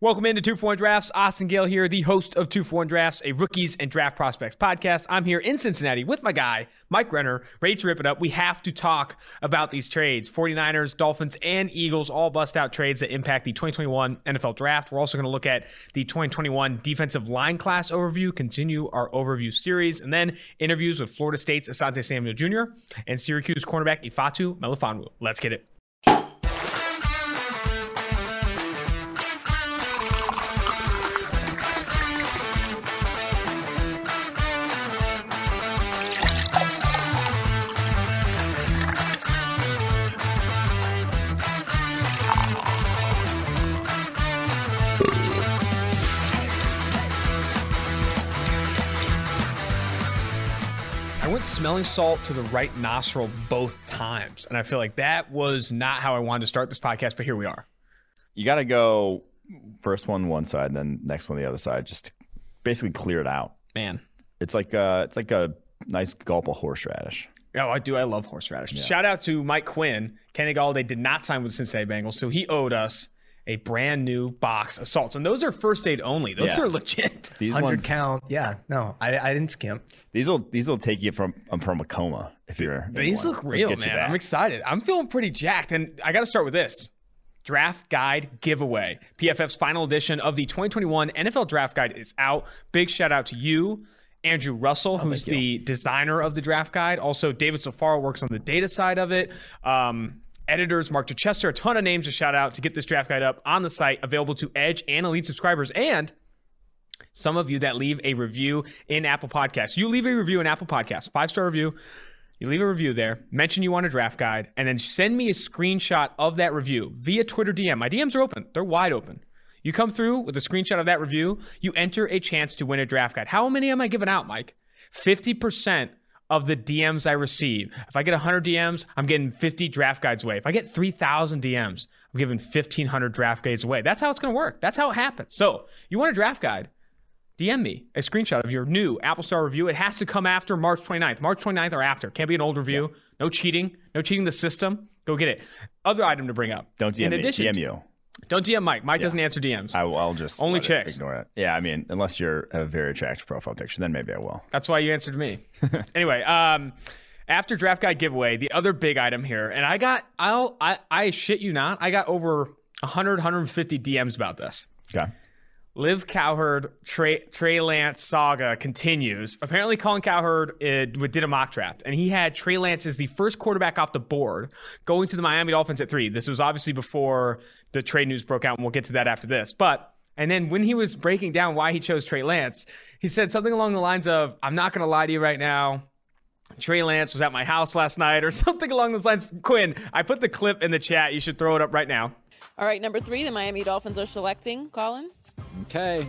Welcome into Two One Drafts. Austin Gayle here, the host of Two One Drafts, a rookies and draft prospects podcast. I'm here in Cincinnati with my guy, Mike Renner, ready to rip it up. We have to talk about these trades 49ers, Dolphins, and Eagles all bust out trades that impact the 2021 NFL Draft. We're also going to look at the 2021 defensive line class overview, continue our overview series, and then interviews with Florida State's Asante Samuel Jr. and Syracuse cornerback Ifeatu Melifonwu. Let's get it. Smelling salt to the right nostril both times. And I feel like that was not how I wanted to start this podcast, but here we are. You got to go first one one side, then next one the other side, just to basically clear it out. Man. It's like uh, it's like a nice gulp of horseradish. Oh, I do. I love horseradish. Shout out to Mike Quinn. Kenny Golladay did not sign with the Cincinnati Bengals, so he owed us a brand new box of salts. And those are first aid only. Those Yeah. are legit. These 100 ones, count. Yeah, no, I, I didn't skimp. these will these will take you from um, from a coma if you're. These one. look real, man. I'm excited. I'm feeling pretty jacked. And I got to start with this draft guide giveaway. PFF's final edition of the 2021 NFL draft guide is out. Big shout out to you. Andrew Russell, who's the designer of the draft guide. Also, David Safaro works on the data side of it. Um, editors, Mark Chichester, a ton of names to shout out to get this draft guide up on the site, available to Edge and Elite subscribers. And some of you that leave a review in Apple Podcasts. You leave a review in Apple Podcasts, five star review. You leave a review there, mention you want a draft guide, and then send me a screenshot of that review via Twitter DM. My DMs are open, they're wide open. You come through with a screenshot of that review, you enter a chance to win a draft guide. How many am I giving out, Mike? 50% of the DMs I receive. If I get 100 DMs, I'm getting 50 draft guides away. If I get 3,000 DMs, I'm giving 1,500 draft guides away. That's how it's going to work. That's how it happens. So, you want a draft guide? DM me a screenshot of your new Apple Star review. It has to come after March 29th. March 29th or after. Can't be an old review. No cheating. No cheating the system. Go get it. Other item to bring up. Don't DM In me. DM you. Don't DM Mike. Mike doesn't answer DMs. I will, I'll just Only chicks. Ignore it. Yeah, I mean, unless you're a very attractive profile picture, then maybe I will. That's why you answered me. anyway, um, after draft guide giveaway, the other big item here, and I got, I'll, I, I shit you not, I got over 100, 150 DMs about this. Okay. Liv Cowherd Trey, Trey Lance saga continues. Apparently, Colin Cowherd uh, did a mock draft, and he had Trey Lance as the first quarterback off the board going to the Miami Dolphins at three. This was obviously before the trade news broke out, and we'll get to that after this. But and then when he was breaking down why he chose Trey Lance, he said something along the lines of, "I'm not going to lie to you right now." Trey Lance was at my house last night, or something along those lines. Quinn, I put the clip in the chat. You should throw it up right now. All right, number three, the Miami Dolphins are selecting Colin. Okay.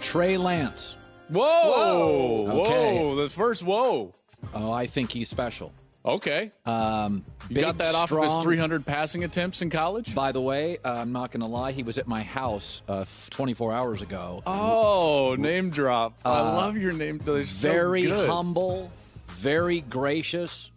Trey Lance. Whoa! Whoa! Okay. The first whoa. Oh, I think he's special. Okay. Um, You big, got that off of his 300 passing attempts in college? By the way, uh, I'm not going to lie. He was at my house uh, 24 hours ago. Oh, name drop. I love your name. They're so very good. humble, very gracious.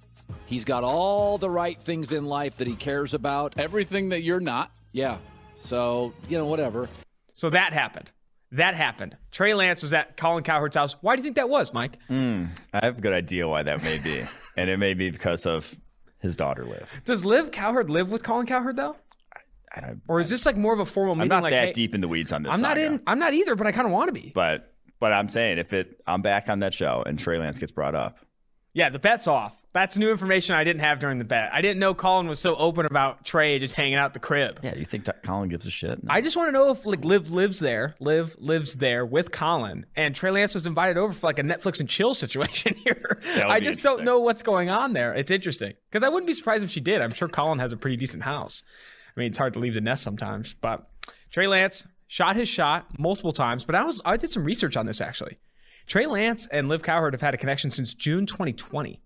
He's got all the right things in life that he cares about. Everything that you're not. Yeah. So, you know, whatever. So that happened. That happened. Trey Lance was at Colin Cowherd's house. Why do you think that was, Mike? Hmm. I have a good idea why that may be, and it may be because of his daughter Liv. Does Liv Cowherd live with Colin Cowherd though, I don't, or is this like more of a formal meeting? I'm not like, that hey, deep in the weeds on this. I'm not saga, in. I'm not either, but I kind of want to be. but but I'm saying if it, I'm back on that show and Trey Lance gets brought up. Yeah, the bet's off. That's new information I didn't have during the bet. I didn't know Colin was so open about Trey just hanging out the crib. Yeah, do you think Colin gives a shit? No. I just want to know if like Liv lives there, Liv lives there with Colin, and Trey Lance was invited over for like a Netflix and chill situation here. I just don't know what's going on there. It's interesting because I wouldn't be surprised if she did. I'm sure Colin has a pretty decent house. I mean, it's hard to leave the nest sometimes, but Trey Lance shot his shot multiple times. But I was I did some research on this actually. Trey Lance and Liv Cowherd have had a connection since June 2020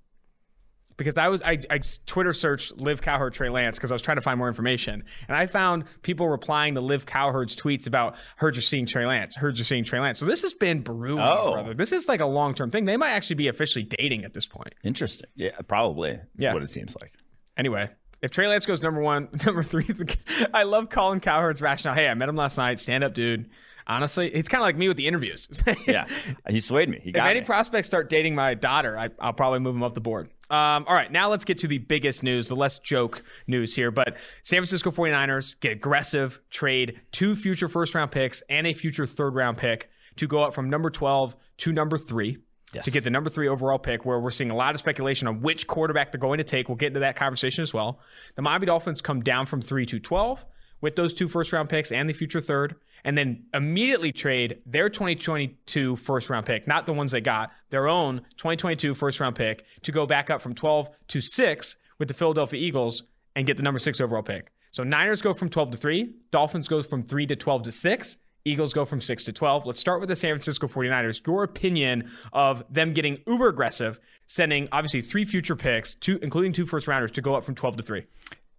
because I was I, I Twitter searched Liv Cowherd Trey Lance because I was trying to find more information, and I found people replying to Liv Cowherd's tweets about heard you're seeing Trey Lance, heard you're seeing Trey Lance. So this has been brewing, Oh. brother. This is like a long term thing. They might actually be officially dating at this point. Interesting. Yeah, probably. That's Yeah. what it seems like. Anyway, If Trey Lance goes number one, number three, I love Colin Cowherd's rationale. Hey, I met him last night. Stand up, dude. Honestly, it's kind of like me with the interviews. Yeah, he swayed me. He if got any me. prospects start dating my daughter, I, I'll probably move them up the board. Um, all right, now let's get to the biggest news, the less joke news here. But San Francisco 49ers get aggressive, trade two future first round picks and a future third round pick to go up from number 12 to number three. To get the number three overall pick, where we're seeing a lot of speculation on which quarterback they're going to take. We'll get into that conversation as well. The Miami Dolphins come down from three to 12 with those two first round picks and the future third and then immediately trade their 2022 first round pick, not the ones they got, their own 2022 first round pick to go back up from 12 to 6 with the Philadelphia Eagles and get the number 6 overall pick. So Niners go from 12 to 3, Dolphins goes from 3 to 12 to 6, Eagles go from 6 to 12. Let's start with the San Francisco 49ers. Your opinion of them getting uber aggressive, sending obviously three future picks, two including two first rounders to go up from 12 to 3.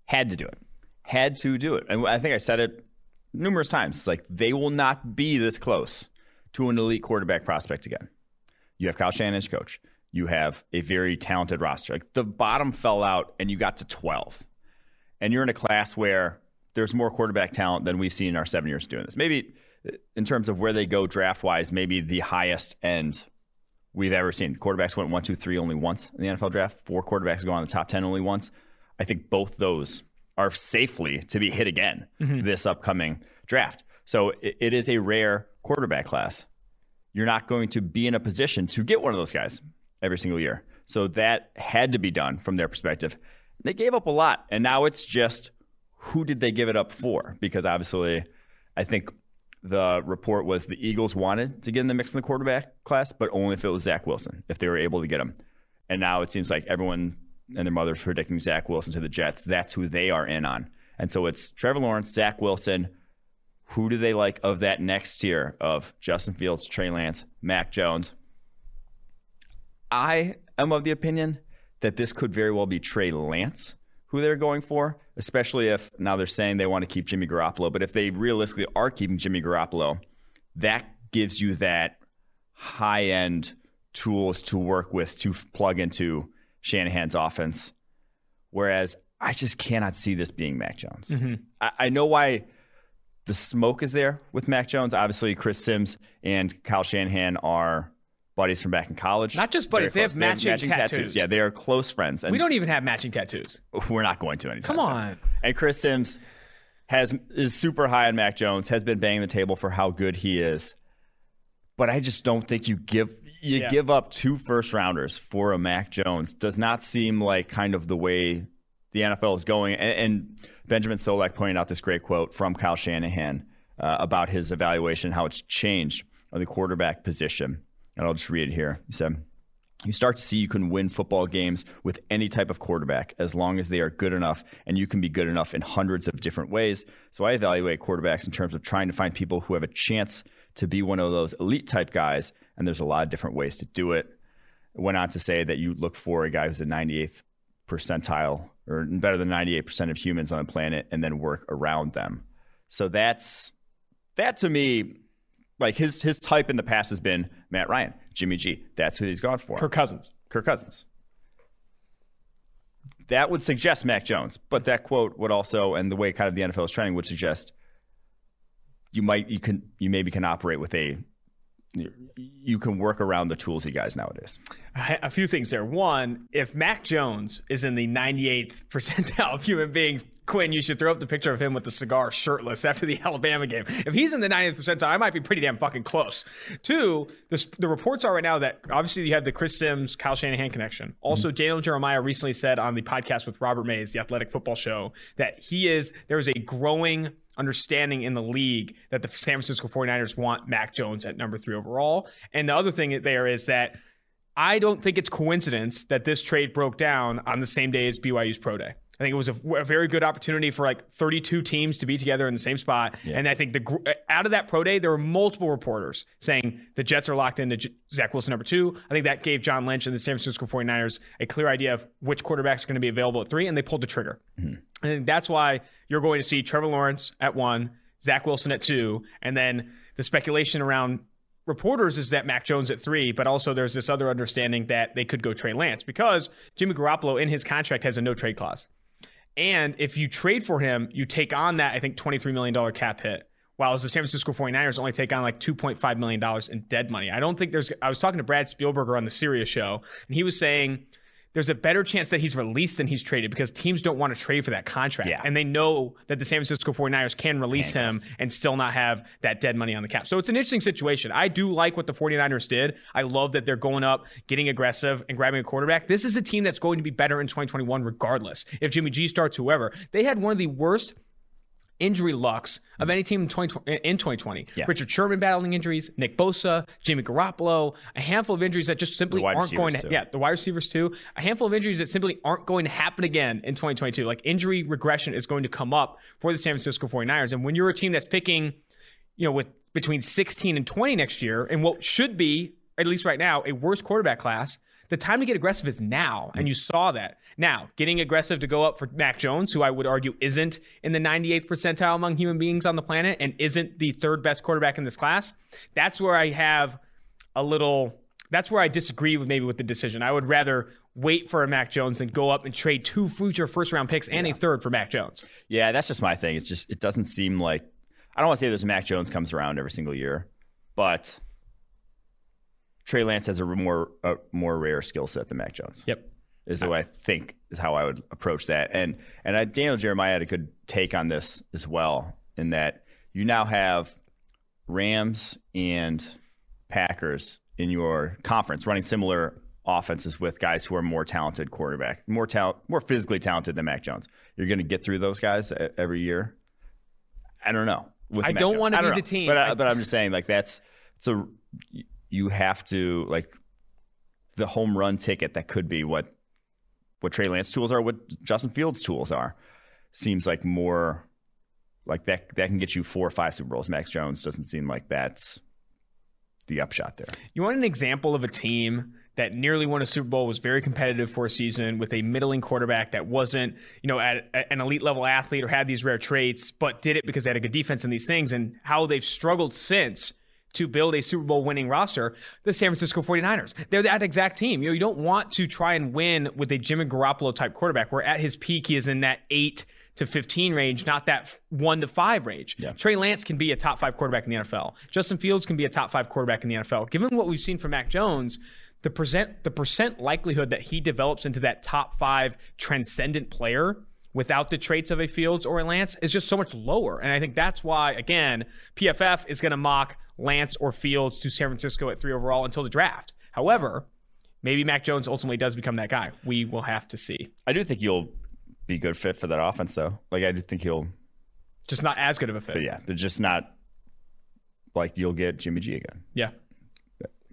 had to do it. Had to do it. And I think I said it numerous times. Like they will not be this close to an elite quarterback prospect again. You have Kyle Shanahan as coach. You have a very talented roster. Like the bottom fell out and you got to 12. And you're in a class where there's more quarterback talent than we've seen in our seven years doing this. Maybe in terms of where they go draft wise, maybe the highest end we've ever seen. Quarterbacks went one, two, three only once in the NFL draft. Four quarterbacks go on the top 10 only once. I think both those are safely to be hit again mm-hmm. this upcoming draft. So it, it is a rare quarterback class. You're not going to be in a position to get one of those guys every single year. So that had to be done from their perspective. They gave up a lot, and now it's just who did they give it up for? Because obviously, I think the report was the Eagles wanted to get in the mix in the quarterback class, but only if it was Zach Wilson, if they were able to get him. And now it seems like everyone and their mother's predicting Zach Wilson to the Jets. That's who they are in on. And so it's Trevor Lawrence, Zach Wilson. Who do they like of that next tier of Justin Fields, Trey Lance, Mac Jones? I am of the opinion that this could very well be Trey Lance who they're going for, especially if now they're saying they want to keep Jimmy Garoppolo. But if they realistically are keeping Jimmy Garoppolo, that gives you that high end tools to work with to plug into Shanahan's offense. Whereas I just cannot see this being Mac Jones. Mm-hmm. I, I know why the smoke is there with Mac Jones. Obviously, Chris Sims and Kyle Shanahan are buddies from back in college. Not just buddies, they have close. matching tattoos. Yeah, they are close friends. And We don't even have matching tattoos. we're not going to anytime Come soon. on. And Chris Sims has is super high on Mac Jones, has been banging the table for how good he is. But I just don't think you give you Yeah. give up two first rounders for a Mac Jones. Does not seem like kind of the way the NFL is going. And, and Benjamin Solak pointed out this great quote from Kyle Shanahan uh, about his evaluation, how it's changed on the quarterback position. And I'll just read it here. He said, you start to see you can win football games with any type of quarterback as long as they are good enough, and you can be good enough in hundreds of different ways. So I evaluate quarterbacks in terms of trying to find people who have a chance to be one of those elite type guys, and there's a lot of different ways to do it. it Went on to say that you look for a guy who's a 98th percentile or better than 98% of humans on the planet and then work around them. So that's that to me like his his type in the past has been Matt Ryan, Jimmy G. That's who he's gone for. Kirk Cousins. Kirk Cousins. That would suggest Mac Jones, but that quote would also, and the way kind of the NFL is trending, would suggest you might you can you maybe can operate with a you can work around the tools toolsy guys nowadays. A few things there. One, if Mac Jones is in the 98th percentile of human beings, Quinn, you should throw up the picture of him with the cigar shirtless after the Alabama game. If he's in the 90th percentile, I might be pretty damn fucking close. Two, the, the reports are right now that obviously you have the Chris Sims, Kyle Shanahan connection. Also, mm-hmm. Daniel Jeremiah recently said on the podcast with Robert Mays, the athletic football show, that he is, there is a growing understanding in the league that the San Francisco 49ers want Mac Jones at number three overall. And the other thing there is that I don't think it's coincidence that this trade broke down on the same day as BYU's pro day. I think it was a, a very good opportunity for like 32 teams to be together in the same spot. And I think the out of that pro day, there were multiple reporters saying the Jets are locked into J- Zach Wilson number two. I think that gave John Lynch and the San Francisco 49ers a clear idea of which quarterbacks are going to be available at three, and they pulled the trigger. And Think that's why you're going to see Trevor Lawrence at one, Zach Wilson at two, and then the speculation around reporters is that Mac Jones at three, but also there's this other understanding that they could go Trey Lance because Jimmy Garoppolo in his contract has a no trade clause. And if you trade for him, you take on that, I think, $23 million cap hit. While as the San Francisco 49ers only take on like $2.5 million in dead money. I don't think there's, I was talking to Brad Spielberger on the Sirius show, and he was saying there's a better chance that he's released than he's traded because teams don't want to trade for that contract. Yeah. And they know that the San Francisco 49ers can release him and still not have that dead money on the cap. So it's an interesting situation. I do like what the 49ers did. I love that they're going up, getting aggressive, and grabbing a quarterback. This is a team that's going to be better in 2021 regardless. If Jimmy G starts, whoever. They had one of the worst injury lucks of any team in 2020. In 2020. Yeah. Richard Sherman battling injuries, Nick Bosa, Jimmy Garoppolo, a handful of injuries that just simply aren't going to. too. Yeah, the wide receivers too. A handful of injuries that simply aren't going to happen again in 2022. Like injury regression is going to come up for the San Francisco 49ers. And when you're a team that's picking, you know, with between 16 and 20 next year, and what should be, at least right now, a worse quarterback class, the time to get aggressive is now. And you saw that. Now, getting aggressive to go up for Mac Jones, who I would argue isn't in the 98th percentile among human beings on the planet and isn't the third best quarterback in this class, that's where I have a little that's where I disagree with maybe with the decision. I would rather wait for a Mac Jones and go up and trade two future first round picks and a third for Mac Jones. Yeah, that's just my thing. It's just it doesn't seem like I don't want to say there's a Mac Jones comes around every single year, but Trey Lance has a more a more rare skill set than Mac Jones. Yep. Is the way I think is how I would approach that. And and I, Daniel Jeremiah had a good take on this as well, in that you now have Rams and Packers in your conference running similar offenses with guys who are more talented quarterback, more talent, more physically talented than Mac Jones. You're going to get through those guys every year. I don't know. with I Mac don't wanna be don't the team. but I, I- but I'm just saying like that's it's a you have to like the home run ticket that could be what what Trey Lance tools are, what Justin Fields tools are. Seems like more like that that can get you four or five Super Bowls. Max Jones doesn't seem like that's the upshot there. You want an example of a team that nearly won a Super Bowl, was very competitive for a season with a middling quarterback that wasn't, you know, at, at an elite level athlete or had these rare traits, but did it because they had a good defense and these things, and how they've struggled since to build a Super Bowl winning roster, the San Francisco 49ers. They're that exact team. You know, you don't want to try and win with a Jimmy Garoppolo type quarterback where at his peak he is in that 8 to 15 range, not that 1 to 5 range. Trey Lance can be a top 5 quarterback in the NFL. Justin Fields can be a top 5 quarterback in the NFL. Given what we've seen from Mac Jones, the percent the percent likelihood that he develops into that top 5 transcendent player without the traits of a Fields or a Lance is just so much lower. And I think that's why, again, PFF is going to mock Lance or Fields to San Francisco at three overall until the draft. However, maybe Mac Jones ultimately does become that guy. We will have to see. I do think you'll be a good fit for that offense though. Like I do think he'll Just not as good of a fit. but yeah, but just not like you'll get Jimmy G again. Yeah.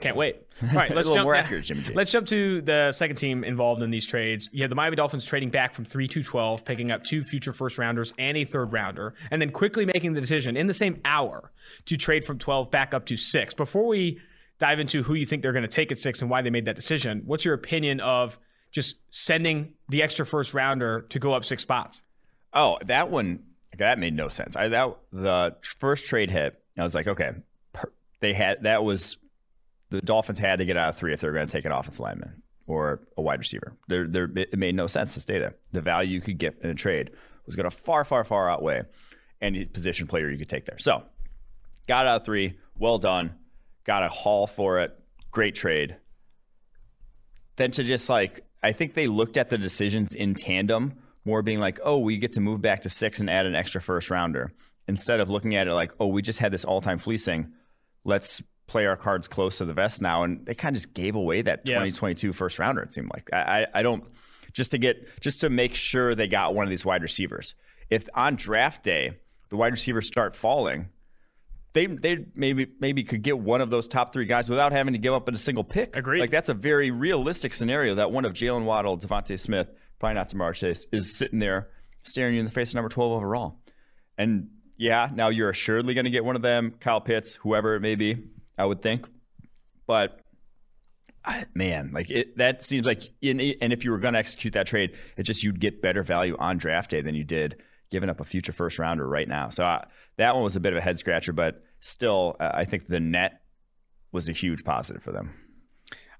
Can't wait. All right, let's jump. more accurate, Jimmy Let's jump to the second team involved in these trades. You have the Miami Dolphins trading back from three to twelve, picking up two future first rounders and a third rounder, and then quickly making the decision in the same hour to trade from twelve back up to six. Before we dive into who you think they're going to take at six and why they made that decision, what's your opinion of just sending the extra first rounder to go up six spots? Oh, that one that made no sense. I that the first trade hit. I was like, okay, per, they had that was the Dolphins had to get out of three if they were going to take an offensive lineman or a wide receiver. There, there, it made no sense to stay there. The value you could get in a trade was going to far, far, far outweigh any position player you could take there. So, got out of three. Well done. Got a haul for it. Great trade. Then to just like, I think they looked at the decisions in tandem, more being like, oh, we get to move back to six and add an extra first rounder, instead of looking at it like, oh, we just had this all time fleecing. Let's play our cards close to the vest now. And they kind of just gave away that Yeah. 2022 first rounder, it seemed like. I, I, don't, just to get, just to make sure they got one of these wide receivers. If on draft day, the wide receivers start falling, they they maybe maybe could get one of those top three guys without having to give up a single pick. Agreed. Like that's a very realistic scenario that one of Jaylen Waddle, DeVonta Smith, probably not Ja'Marr Chase, is sitting there staring you in the face at number twelve overall. And yeah, now you're assuredly going to get one of them, Kyle Pitts, whoever it may be. I would think, but man, like it, that seems like, and if you were going to execute that trade, it just you'd get better value on draft day than you did giving up a future first rounder right now. So uh, that one was a bit of a head scratcher, but still, uh, I think the net was a huge positive for them.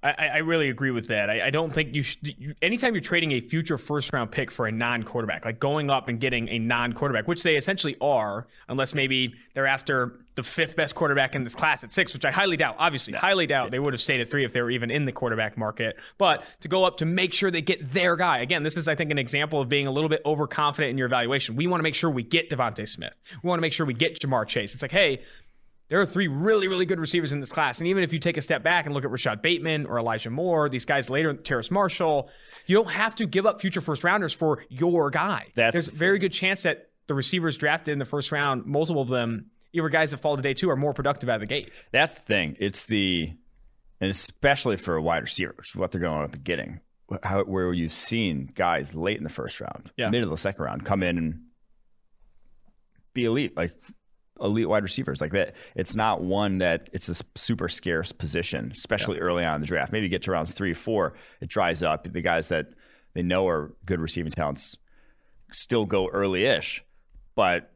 I, I really agree with that. I, I don't think you should. You, anytime you're trading a future first round pick for a non quarterback, like going up and getting a non quarterback, which they essentially are, unless maybe they're after the fifth best quarterback in this class at six, which I highly doubt. Obviously, highly doubt they would have stayed at three if they were even in the quarterback market. But to go up to make sure they get their guy again, this is I think an example of being a little bit overconfident in your evaluation. We want to make sure we get DeVonta Smith. We want to make sure we get Ja'Marr Chase. It's like, hey, there are three really, really good receivers in this class. And even if you take a step back and look at Rashod Bateman or Elijah Moore, these guys later, Terrace Marshall, you don't have to give up future first rounders for your guy. That's There's a the very good chance that the receivers drafted in the first round, multiple of them, either guys that fall to day two, are more productive out of the gate. That's the thing. It's the, and especially for a wide receiver, which is what they're going up and getting. How, where you've seen guys late in the first round, Yeah. mid of the second round, come in and be elite, like elite wide receivers like that. It's not one that it's a super scarce position, especially early on in the draft. Maybe you get to rounds three, four, it dries up. The guys that they know are good receiving talents still go early-ish, but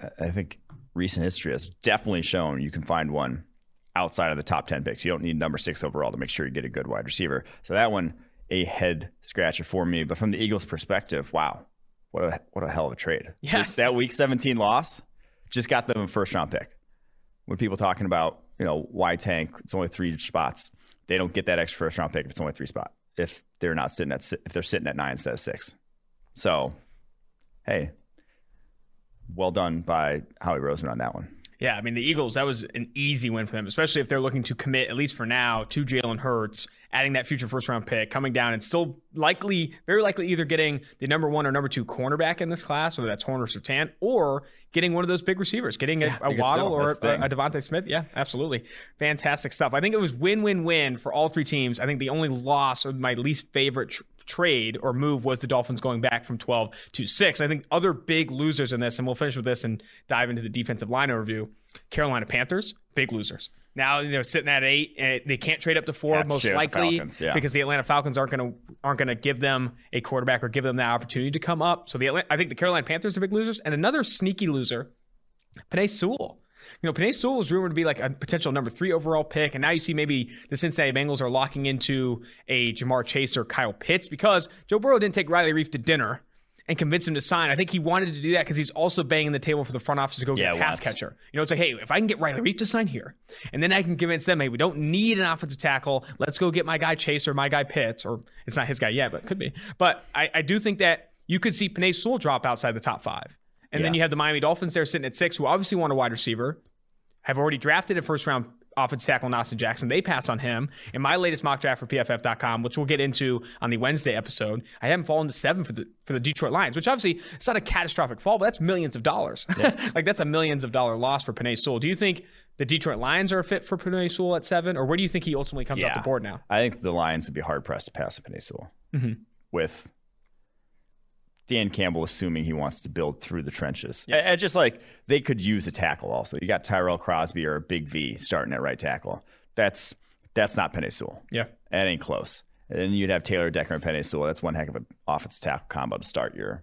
I- I think recent history has definitely shown you can find one outside of the top 10 picks. You don't need number six overall to make sure you get a good wide receiver. So that one, a head scratcher for me. But from the Eagles' perspective, wow, what a what a hell of a trade. Yes. That week 17 loss just got them a first round pick. When people talking about, you know, why tank, it's only three spots. They don't get that extra first round pick if it's only three spot. If they're not sitting at if they're sitting at nine instead of six. So, hey, well done by Howie Roseman on that one. Yeah, I mean the Eagles, that was an easy win for them, especially if they're looking to commit, at least for now, to Jalen Hurts, adding that future first round pick, coming down and still likely, very likely either getting the number one or number two cornerback in this class, whether that's Horn or Surtain, or getting one of those big receivers, getting a, a Waddle or a, a DeVonta Smith. Yeah, absolutely. Fantastic stuff. I think it was win win win for all three teams. I think the only loss of my least favorite tr- trade or move was the Dolphins going back from 12 to 6. I think other big losers in this, and we'll finish with this and dive into the defensive line overview. Carolina Panthers, big losers. Now they're sitting at eight, and they can't trade up to four, to most trade with the likely, Falcons, yeah. because the Atlanta Falcons aren't going to aren't going to give them a quarterback or give them that opportunity to come up. So the Atla- I think the Carolina Panthers are big losers, and another sneaky loser, Penei Sewell. You know, Penei Sewell was rumored to be like a potential number three overall pick, and now you see maybe the Cincinnati Bengals are locking into a Jamar Chase or Kyle Pitts because Joe Burrow didn't take Riley Reiff to dinner and convince him to sign. I think he wanted to do that because he's also banging the table for the front office to go get a pass catcher. You know, it's like, hey, if I can get Riley Reiff to sign here, and then I can convince them, hey, we don't need an offensive tackle. Let's go get my guy Chase or my guy Pitts, or it's not his guy yet, but it could be. But I, I do think that you could see Penei Sewell drop outside the top five. And then you have the Miami Dolphins there sitting at six, who obviously want a wide receiver, have already drafted a first round offensive tackle in Jackson. They pass on him. In my latest mock draft for PFF.com, which we'll get into on the Wednesday episode, I haven't fallen to seven for the for the Detroit Lions, which obviously it's not a catastrophic fall, but that's millions of dollars. like that's a millions of dollar loss for Penei Sewell. Do you think the Detroit Lions are a fit for Penei Sewell at seven, or where do you think he ultimately comes off the board now? I think the Lions would be hard pressed to pass Penei Sewell mm-hmm. with Dan Campbell assuming he wants to build through the trenches. And- and just like they could use a tackle also. You got Tyrell Crosby or a Big V starting at right tackle. That's that's not Penei Sewell. Yeah. That ain't close. And then you'd have Taylor Decker and Penei Sewell. That's one heck of an offensive tackle combo to start your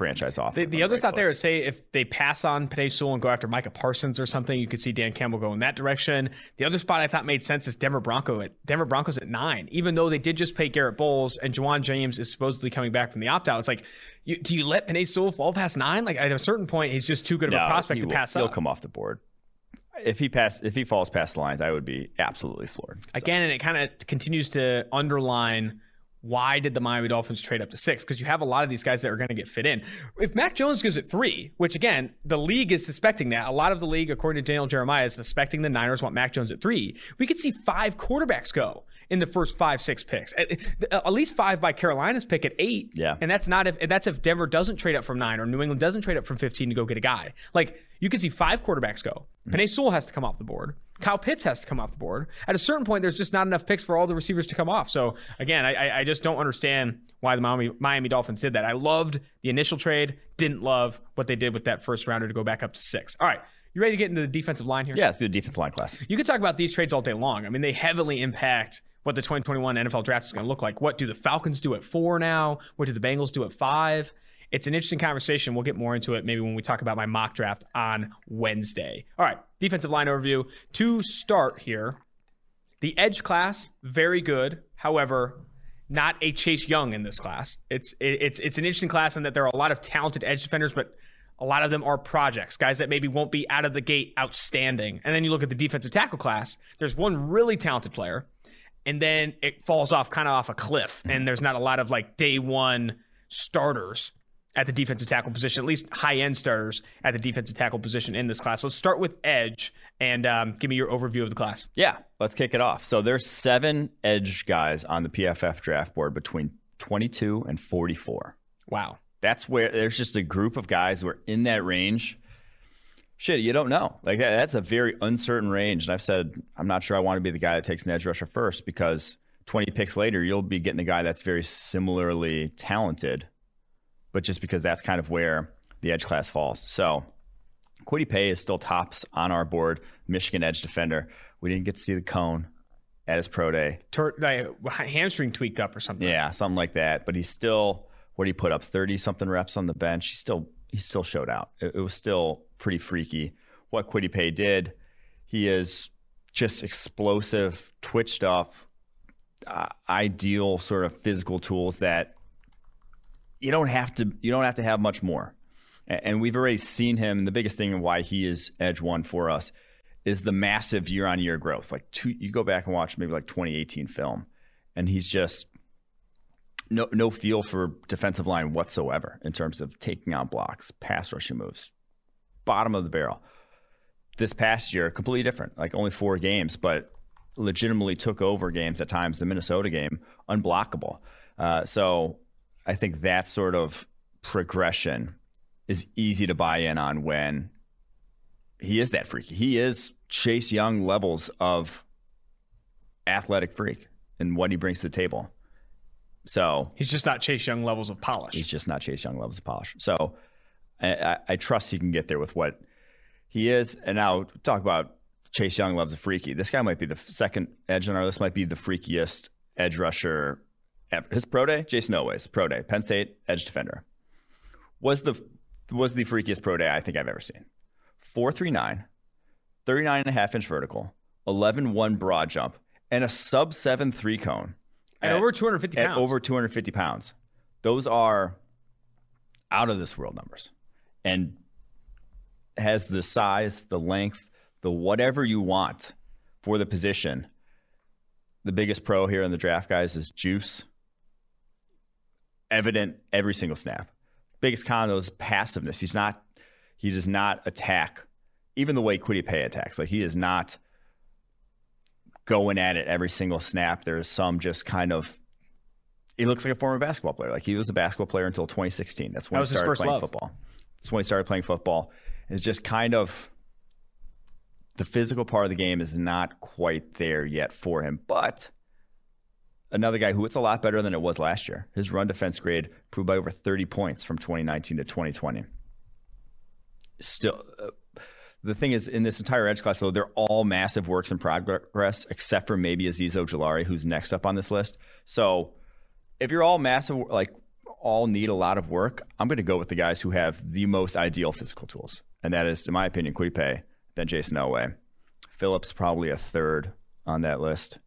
franchise off. The, the other right thought there is say if they pass on Penei Sewell and go after Micah Parsons or something, you could see Dan Campbell go in that direction. The other spot I thought made sense is Denver Bronco at Denver Broncos at nine. Even though they did just pay Garett Bolles and Ja'Wuan James is supposedly coming back from the opt out, it's like, you, do you let Penei Sewell fall past nine? Like at a certain point, he's just too good of No, a prospect to will- pass He'll come off the board. If he pass, if he falls past the lines, I would be absolutely floored. Again, and it kind of continues to underline why did the Miami Dolphins trade up to six? Because you have a lot of these guys that are going to get fit in. If Mac Jones goes at three, which again, the league is suspecting that. A lot of the league, according to Daniel Jeremiah, is suspecting the Niners want Mac Jones at three. We could see five quarterbacks go in the first five, six picks. At, at least five by Carolina's pick at eight. Yeah. And that's not if that's if Denver doesn't trade up from nine or New England doesn't trade up from 15 to go get a guy. Like you could see five quarterbacks go. Mm. Penei Sewell has to come off the board. Kyle Pitts has to come off the board. At a certain point, there's just not enough picks for all the receivers to come off. So again, I, I- I just don't understand why the Miami, Miami Dolphins did that. I loved the initial trade, didn't love what they did with that first rounder to go back up to six. All right, you ready to get into the defensive line here? Yeah, the defensive line class. You could talk about these trades all day long. I mean, they heavily impact what the 2021 NFL draft is going to look like. What do the Falcons do at four now? What do the Bengals do at five? It's an interesting conversation. We'll get more into it maybe when we talk about my mock draft on Wednesday. All right, defensive line overview. To start here, The edge class, very good. However, not a Chase Young in this class. It's it's it's an interesting class in that there are a lot of talented edge defenders, but a lot of them are projects, guys that maybe won't be out of the gate outstanding. And then you look at the defensive tackle class. There's one really talented player, and then it falls off kind of off a cliff, and mm-hmm. there's not a lot of like day one starters at the defensive tackle position, at least high end starters at the defensive tackle position in this class. Let's start with edge and um, give me your overview of the class. Yeah, let's kick it off. So there's seven edge guys on the PFF draft board between 22 and 44. Wow. That's where there's just a group of guys who are in that range. Shit, you don't know. Like that, that's a very uncertain range. And I've said I'm not sure I want to be the guy that takes an edge rusher first because 20 picks later you'll be getting a guy that's very similarly talented, but just because that's kind of where the edge class falls. So Kwity Paye is still tops on our board, Michigan edge defender. We didn't get to see the cone at his pro day. Tur- hamstring tweaked up or something. Yeah, something like that. But he's still what he put up thirty something reps on the bench. He still he still showed out. It, it was still pretty freaky what Kwity Paye did. He is just explosive, twitched up, uh, ideal sort of physical tools that you don't have to you don't have to have much more. And, we've already seen him. The biggest thing and why he is edge one for us is the massive year on year growth. Like two, you go back and watch maybe like 2018 film, and he's just no no feel for defensive line whatsoever in terms of taking on blocks, pass rushing moves, bottom of the barrel. This past year, completely different. Like only four games, but legitimately took over games at times. The Minnesota game, unblockable. Uh, so I think that sort of progression is easy to buy in on when he is that freaky. He is Chase Young levels of athletic freak and what he brings to the table. So He's just not Chase Young levels of polish. he's just not Chase Young levels of polish. So I, I, I trust he can get there with what he is. And now talk about Chase Young loves a freaky. This guy might be the second edge on our list. Might be the freakiest edge rusher. His pro day, Jayson Oweh's pro day, Penn State edge defender, was the was the freakiest pro day I think I've ever seen. 439, 39 and a half inch vertical, 11 1 broad jump, and a sub 7 3 cone at, over 250 at pounds. over 250 pounds. Those are out of this world numbers. And has the size, the length, the whatever you want for the position. The biggest pro here in the draft, guys, is juice. Evident every single snap. Biggest con though is passiveness. He's not. He does not attack, even the way Kwity Paye attacks. Like he is not going at it every single snap. There is some just kind of. He looks like a former basketball player. Like he was a basketball player until 2016. That's when That was he his started first playing love. football. That's when he started playing football. It's just kind of the physical part of the game is not quite there yet for him. But another guy who it's a lot better than it was last year. His run defense grade improved by over 30 points from 2019 to 2020. Still, uh, the thing is, in this entire edge class, though, they're all massive works in progress, except for maybe Azeez Ojulari, who's next up on this list. So, if you're all massive, like all need a lot of work, I'm going to go with the guys who have the most ideal physical tools, and that is, in my opinion, Quipe, then Jayson Oweh. Phillips probably a third on that list,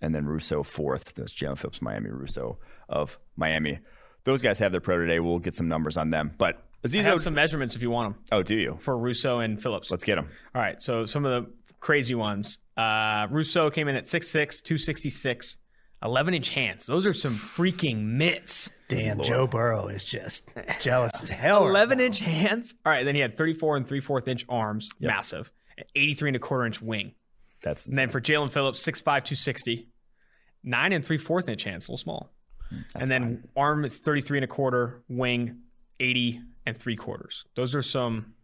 and then Rousseau fourth. That's Jaelan Phillips, Miami, Rousseau of Miami. Those guys have their pro today. We'll get some numbers on them, but I have some measurements if you want them oh, do you? for Rousseau and Phillips. Let's get them. All right, so some of the crazy ones. Uh, Rousseau came in at 6'6", 266, 11 inch hands. Those are some freaking mitts. Damn, Joe Burrow is just jealous as hell. 11 now. inch hands. All right, then he had 34 and 3 4 inch arms, massive, 83 and a quarter inch wing. That's And then for Jaelan Phillips, 6'5", 260, 9 and 3 4 inch hands, a little small. and then arm is 33 and a quarter, wing 80 and 3 quarters. Those are some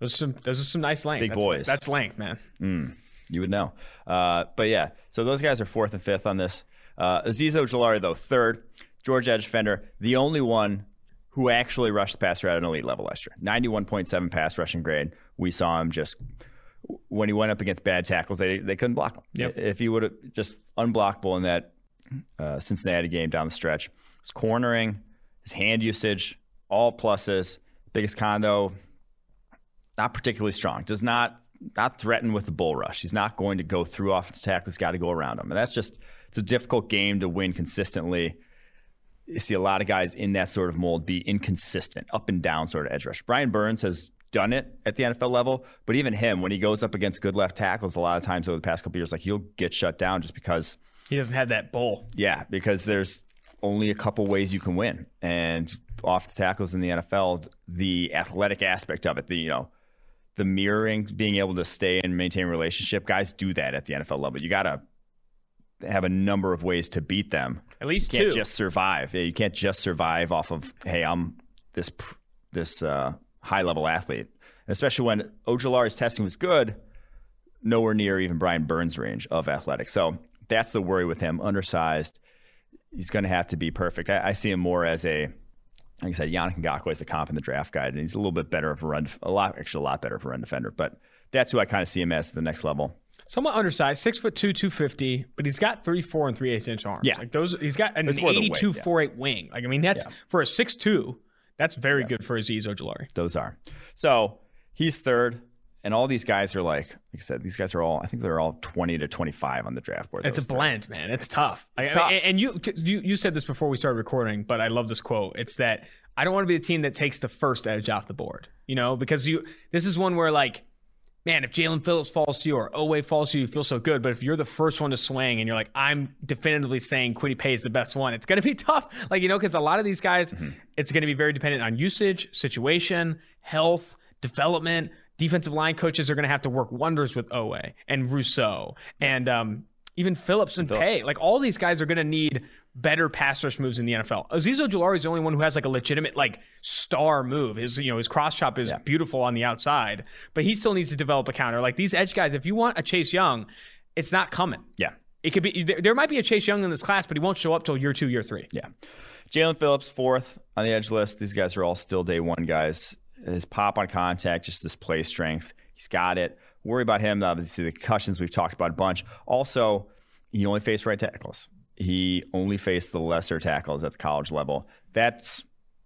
those are some those are some nice length. Big That's- boys. That's length, man. you would know. Uh, but yeah, so those guys are fourth and fifth on this. Uh, Azeez Ojulari, though, third. George Edge Fender, the only one who actually rushed the passer at an elite level last year. 91.7 pass rushing grade. We saw him just when he went up against bad tackles, they, they couldn't block him. Yep. If he would have just unblockable in that uh, Cincinnati game down the stretch, his cornering, his hand usage, all pluses. Biggest condo, not particularly strong. Does not not threaten with the bull rush. He's not going to go through offensive tackles. He's got to go around them, and that's just it's a difficult game to win consistently. You see a lot of guys in that sort of mold be inconsistent, up and down sort of edge rush. Brian Burns has done it at the NFL level, but even him, when he goes up against good left tackles, a lot of times over the past couple years, like he'll get shut down just because He doesn't have that bull. yeah, because there's only a couple ways you can win, and offensive tackles in the NFL, the athletic aspect of it, the you know, the mirroring, being able to stay and maintain a relationship, guys do that at the NFL level. You gotta have a number of ways to beat them. At least You can't two. just survive. Yeah, You can't just survive off of hey, I'm this this uh, high level athlete, especially when Ojulari's testing was good nowhere near even Brian Burns' range of athletics. So that's the worry with him. Undersized. He's going to have to be perfect. I, I see him more as a, like I said, Yannick Ngakoue is the comp in the draft guide, and he's a little bit better of a run, a lot, actually a lot better of a run defender. But that's who I kind of see him as at the next level. Somewhat undersized, six foot two, two fifty, but he's got three four and three eighths inch arms. Yeah. like those. He's got an It's more the weight, 82 yeah. four eight wing. Like I mean, that's for a six two. That's very good for Azeez Ojulari. Those are. So he's third, and all these guys are like, like I said, these guys are all. I think they're all twenty to twenty-five on the draft board. It's a blend, man. It's, tough. it's I- I mean, and you, you you said this before we started recording, but I love this quote. It's that I don't want to be the team that takes the first edge off the board. You know, because you this is one where like, man, if Jaelan Phillips falls to you or Oweh falls to you, you feel so good. But if you're the first one to swing and you're like, I'm definitively saying Kwity Paye is the best one, it's gonna be tough. Like you know, because a lot of these guys, it's gonna be very dependent on usage, situation, health, development. Defensive line coaches are going to have to work wonders with Oweh and Rousseau and um, even Phillips and Paye. Like all these guys are going to need better pass rush moves in the NFL. Azeez Ojulari is the only one who has like a legitimate like star move. His you know his cross chop is beautiful on the outside, but he still needs to develop a counter. Like these edge guys, if you want a Chase Young, it's not coming. Yeah. It could be there, might be a Chase Young in this class, but he won't show up till year two, year three. Yeah. Jaelan Phillips, fourth on the edge list. These guys are all still day one guys. His pop on contact, just his play strength. He's got it. Worry about him. Obviously, the concussions we've talked about a bunch. Also, he only faced right tackles. He only faced the lesser tackles at the college level. That's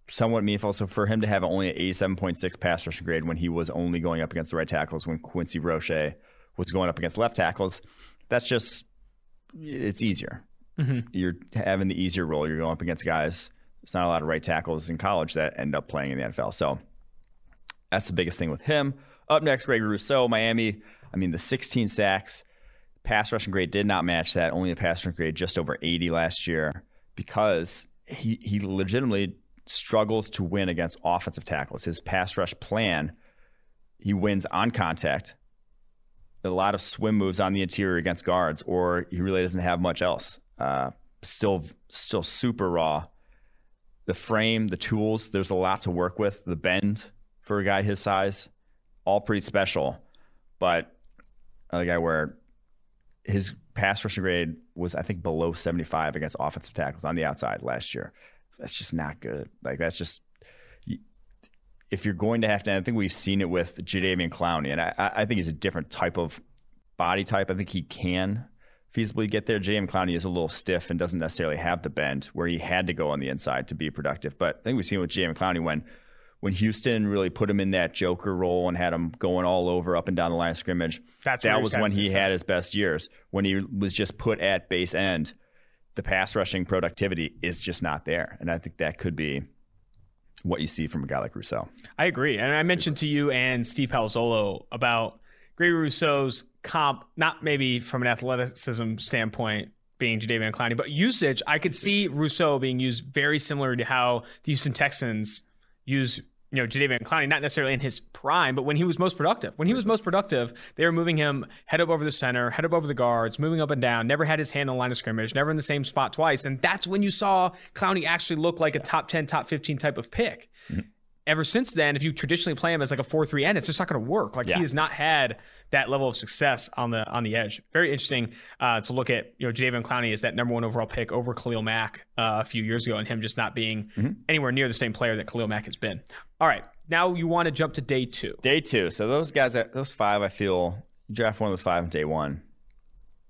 somewhat meaningful. So for him to have only an 87.6 pass rushing grade when he was only going up against the right tackles, when Quincy Roche was going up against left tackles, that's just it's easier. Mm-hmm. You're having the easier role. You're going up against guys. It's not a lot of right tackles in college that end up playing in the NFL. So that's the biggest thing with him. Up next, Greg Rousseau, Miami. I mean, the 16 sacks, pass rushing grade did not match that. Only a pass rushing grade just over 80 last year because he he legitimately struggles to win against offensive tackles. His pass rush plan, he wins on contact. A lot of swim moves on the interior against guards, or he really doesn't have much else. Uh, still, still super raw. The frame, the tools, there's a lot to work with. The bend for a guy his size, all pretty special. But a guy where his pass rushing grade was, I think, below 75 against offensive tackles on the outside last year. That's just not good. Like that's just if you're going to have to, I think we've seen it with Jadeveon Clowney, and I, I think he's a different type of body type. I think he can feasibly get there. Jadeveon Clowney is a little stiff and doesn't necessarily have the bend where he had to go on the inside to be productive. But I think we've seen with Jadeveon Clowney when when Houston really put him in that Joker role and had him going all over up and down the line of scrimmage. That's that was when he success. had his best years. When he was just put at base end, the pass rushing productivity is just not there, and I think that could be what you see from a guy like Rousseau. I agree. And I mentioned to you and Steve Palazzolo about Gregory Rousseau's comp, not maybe from an athleticism standpoint being Jadeveon Clowney, but usage. I could see Rousseau being used very similar to how the Houston Texans use you know, Jadeveon Clowney, not necessarily in his prime, but when he was most productive. When he was most productive, they were moving him head up over the center, head up over the guards, moving up and down, never had his hand on the line of scrimmage, never in the same spot twice. And that's when you saw Clowney actually look like a top 10, top 15 type of pick. Mm-hmm. Ever since then, if you traditionally play him as like a four three end, it's just not going to work. Like Yeah. he has not had that level of success on the on the edge. Very interesting uh, to look at. You know, Jadeveon Clowney is that number one overall pick over Khalil Mack uh, a few years ago, and him just not being anywhere near the same player that Khalil Mack has been. All right, now you want to jump to day two. Day two. So those guys, those five, I feel draft one of those five on day one.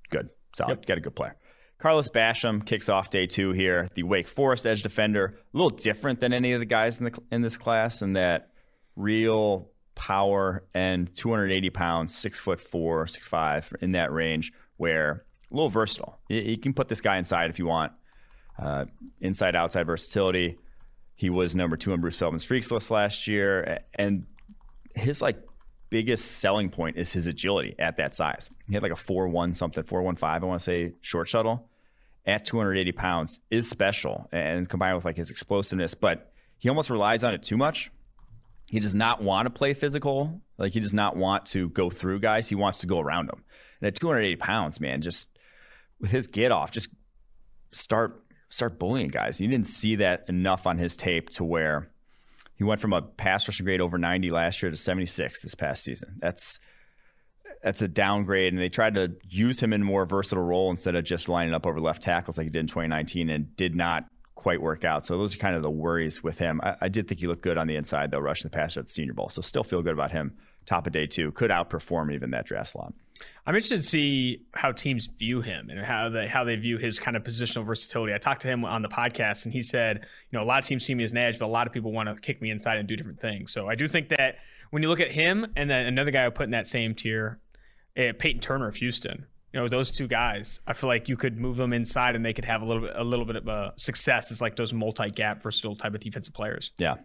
Good, solid, got a good player. Carlos Basham kicks off day two here. The Wake Forest edge defender, a little different than any of the guys in the in this class, in that real power and 280 pounds, six foot four, six five in that range, where a little versatile. You, you can put this guy inside if you want. Uh, inside outside versatility. He was number two on Bruce Feldman's Freaks list last year, and his like biggest selling point is his agility at that size. He had like a four one something, four one five, I want to say, short shuttle at 280 pounds is special, and combined with like his explosiveness, but he almost relies on it too much. He does not want to play physical. Like he does not want to go through guys. He wants to go around them. And at 280 pounds, man, just with his get off, just start start bullying guys. You didn't see that enough on his tape to where he went from a pass rushing grade over 90 last year to 76 this past season. That's that's a downgrade, and they tried to use him in a more versatile role instead of just lining up over left tackles like he did in 2019, and did not quite work out. So those are kind of the worries with him. I, I did think he looked good on the inside, though, rushing the passer at the Senior Bowl. So still feel good about him. Top of day two, could outperform even that draft slot. I'm interested to see how teams view him and how they how they view his kind of positional versatility. I talked to him on the podcast, and he said, you know, a lot of teams see me as an edge, but a lot of people want to kick me inside and do different things. So I do think that when you look at him and then another guy I put in that same tier, uh, Peyton Turner of Houston. You know, those two guys, I feel like you could move them inside and they could have a little bit a little bit of uh, success as like those multi-gap versatile type of defensive players. Yeah.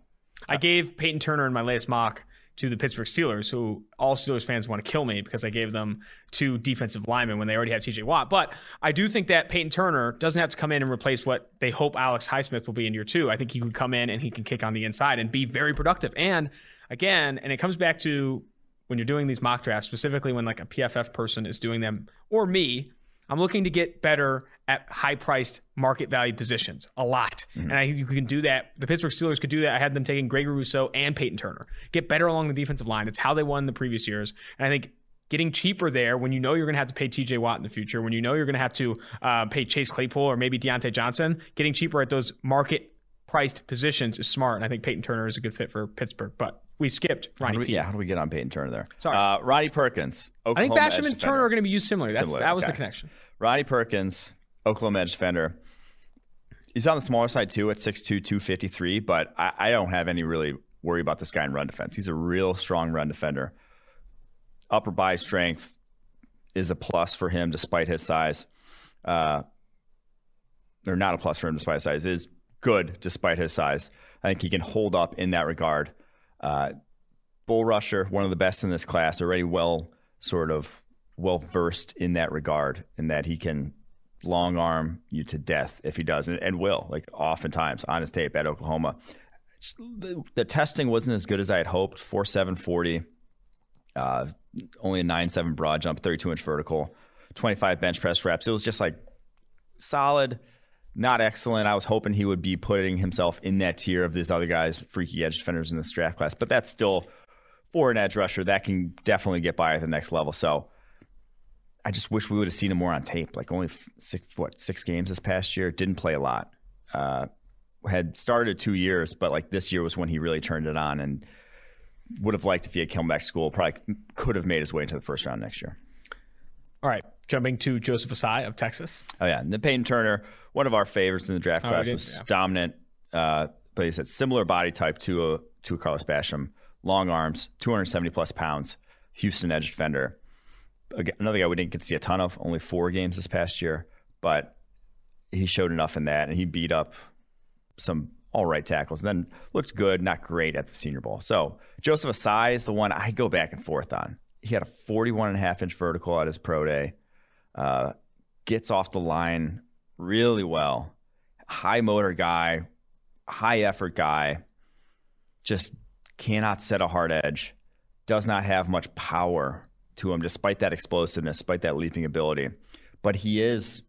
I gave Peyton Turner in my latest mock to the Pittsburgh Steelers, who all Steelers fans want to kill me because I gave them two defensive linemen when they already have TJ Watt. But I do think that Peyton Turner doesn't have to come in and replace what they hope Alex Highsmith will be in year two. I think he could come in and he can kick on the inside and be very productive. And again, and it comes back to when you're doing these mock drafts, specifically when like a PFF person is doing them, or me, I'm looking to get better at high priced market value positions a lot. Mm-hmm. And I think you can do that. The Pittsburgh Steelers could do that. I had them taking Gregory Rousseau and Peyton Turner. Get better along the defensive line. It's how they won the previous years. And I think getting cheaper there when you know you're going to have to pay TJ Watt in the future, when you know you're going to have to uh, pay Chase Claypool or maybe Diontae Johnson, getting cheaper at those market priced positions is smart. And I think Peyton Turner is a good fit for Pittsburgh. But we skipped Ronnie. How we, yeah, how do we get on Peyton Turner there? Sorry. Uh, Ronnie Perkins. Oklahoma I think Basham and Turner are going to be used similarly. That's, Similar, that was okay. the connection. Ronnie Perkins, Oklahoma edge defender. He's on the smaller side too at 6'2", 253, but I, I don't have any really worry about this guy in run defense. He's a real strong run defender. Upper body strength is a plus for him despite his size. Uh, or not a plus for him despite his size. It is good despite his size. I think he can hold up in that regard. Uh, bull rusher, one of the best in this class, already well sort of well versed in that regard, in that he can long arm you to death if he does, and, and will like oftentimes on his tape at Oklahoma. The, the, testing wasn't as good as I had hoped. Four seven forty, uh, only a nine seven broad jump, thirty two inch vertical, twenty five bench press reps. It was just like solid not excellent. I was hoping he would be putting himself in that tier of these other guys, freaky edge defenders in this draft class. But that's still for an edge rusher that can definitely get by at the next level. So I just wish we would have seen him more on tape. Like only six what six games this past year. Didn't play a lot. Uh, had started two years, but like this year was when he really turned it on and would have liked if he had come back to school. Probably could have made his way into the first round next year. All right, jumping to Joseph Ossai of Texas. Oh yeah, and Peyton Turner, one of our favorites in the draft oh, class, was yeah. dominant. Uh, but he said similar body type to a to a Carlos Basham, long arms, 270 plus pounds, Houston edge defender. Again, another guy we didn't get to see a ton of, only four games this past year, but he showed enough in that, and he beat up some all right tackles, and then looked good, not great at the Senior Bowl. So Joseph Ossai is the one I go back and forth on he had a 41 and a half inch vertical at his pro day. Uh, gets off the line really well. High motor guy, high effort guy. Just cannot set a hard edge. Does not have much power to him, despite that explosiveness, despite that leaping ability. But he is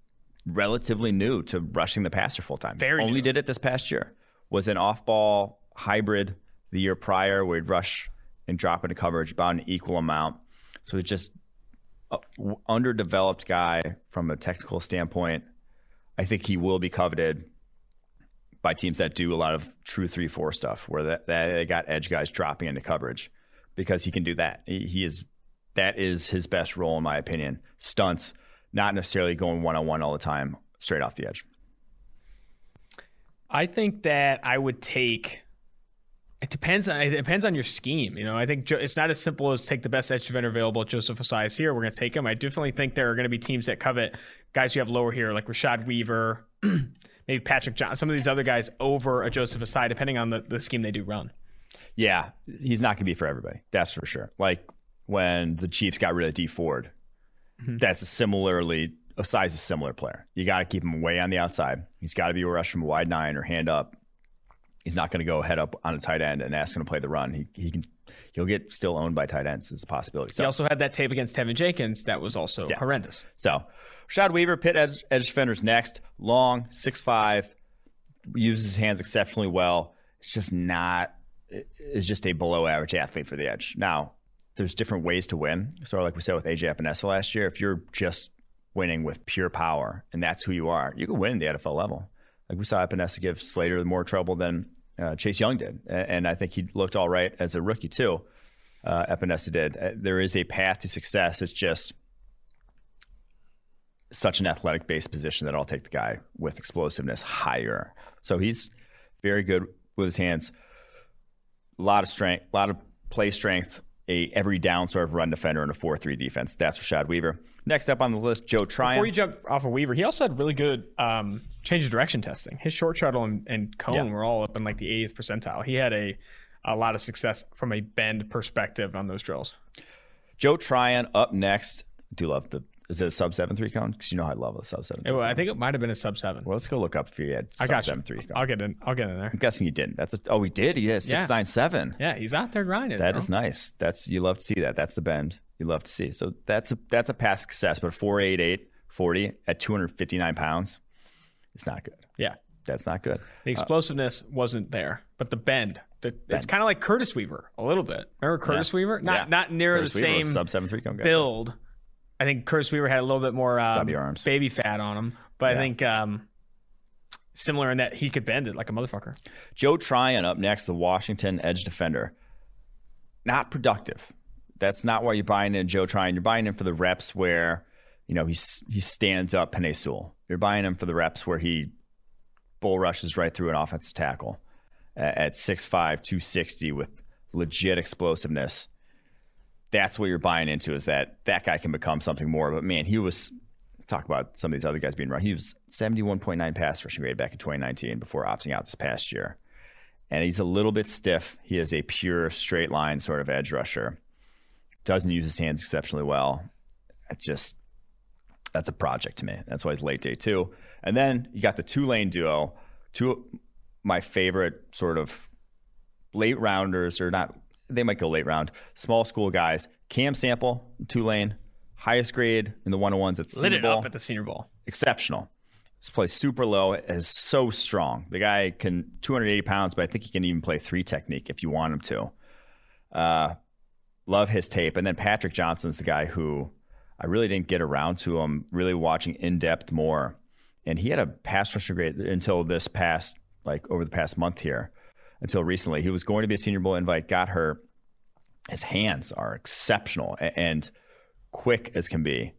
relatively new to rushing the passer full time. Very only new. did it this past year. Was an off ball hybrid the year prior where he'd rush and drop into coverage about an equal amount. So it's just underdeveloped guy from a technical standpoint. I think he will be coveted by teams that do a lot of true three four stuff, where that, they got edge guys dropping into coverage because he can do that. He, he is that is his best role in my opinion. Stunts, not necessarily going one on one all the time, straight off the edge. I think that I would take It depends. On, it depends on your scheme. You know, I think jo- it's not as simple as take the best edge defender available. Joseph Ossai is here. We're going to take him. I definitely think there are going to be teams that covet guys you have lower here, like Rashad Weaver, maybe Patrick John, some of these other guys over a Joseph Ossai, depending on the, the scheme they do run. Yeah, he's not going to be for everybody. That's for sure. Like when the Chiefs got rid of Dee Ford, mm-hmm. that's a similarly a size a similar player. You got to keep him way on the outside. He's got to be a rush from a wide nine or hand up. He's not going to go head up on a tight end and ask him to play the run. He, he can he'll get still owned by tight ends. Is a possibility. So, He also had that tape against Teven Jenkins that was also Yeah. horrendous. So, Rashad Weaver, Pitt edge, edge defenders next. Long, 6'5, uses his hands exceptionally well. It's just not, is just a below average athlete for the edge. Now, there's different ways to win. Sort of like we said with AJ Epenesa last year. If you're just winning with pure power and that's who you are, you can win the NFL level. Like we saw Epenesa give Slater more trouble than uh, Chase Young did. And I think he looked all right as a rookie, too. Uh, Epenesa did. Uh, There is a path to success. It's just such an athletic based position that I'll take the guy with explosiveness higher. So he's very good with his hands. A lot of strength, a lot of play strength, a every down sort of run defender in a 4 3 defense. That's Rashad Weaver. Next up on the list, Joe Tryon. Before you jump off of Weaver, he also had really good um, change of direction testing. His short shuttle and, and cone Yeah. were all up in like the 80th percentile. He had a a lot of success from a bend perspective on those drills. Joe Tryon up next. do love the, is it a sub 7 3 cone? Because you know I love a sub 7 It- I think it might have been a sub seven. Well, let's go look up if you had I sub got you. 7 3 cone. I'll get in. I'll get in there. I'm guessing you didn't. That's a, oh, we did. He has Yeah. 697. Yeah, he's out there grinding. That bro. is nice. That's you love to see that. That's the bend you love to see. So that's a that's a past success. But 488 40 at 259 pounds, it's not good. Yeah, That's not good. the explosiveness wasn't there, but the bend. The, it's kind of like Curtis Weaver a little bit. Remember Curtis Yeah. Weaver? Not Yeah. not near Curtis the Weaver same sub seven three cone guy. build. I think Curtis Weaver had a little bit more um, arms. baby fat on him, but I think um, similar in that he could bend it like a motherfucker. Joe Tryon up next, the Washington edge defender. Not productive. That's not why you're buying in Joe Tryon. You're buying him for the reps where, you know, he's he stands up Sewell. You're buying him for the reps where he bull rushes right through an offensive tackle at, at 6'5", 260 with legit explosiveness. That's what you're buying into is that that guy can become something more. But man, he was talk about some of these other guys being wrong. He was 71.9 pass rushing grade back in 2019 before opting out this past year. And he's a little bit stiff. He is a pure straight line sort of edge rusher. Doesn't use his hands exceptionally well. It's just that's a project to me. That's why he's late day two. And then you got the Tulane duo, two of my favorite sort of late rounders, or not, they might go late round, small school guys. Cam Sample, Tulane, highest grade in the one on ones at Lit Senior it Bowl up at the Senior Bowl. exceptional. This plays super low, is so strong. The guy can 280 pounds, but I think he can even play three technique if you want him to. Uh, love his tape. And then Patrick Johnson's the guy who I really didn't get around to him, really watching in depth more. And he had a pass rusher grade until this past, like over the past month here, until recently. He was going to be a Senior Bowl invite, got hurt. His hands are exceptional and quick as can be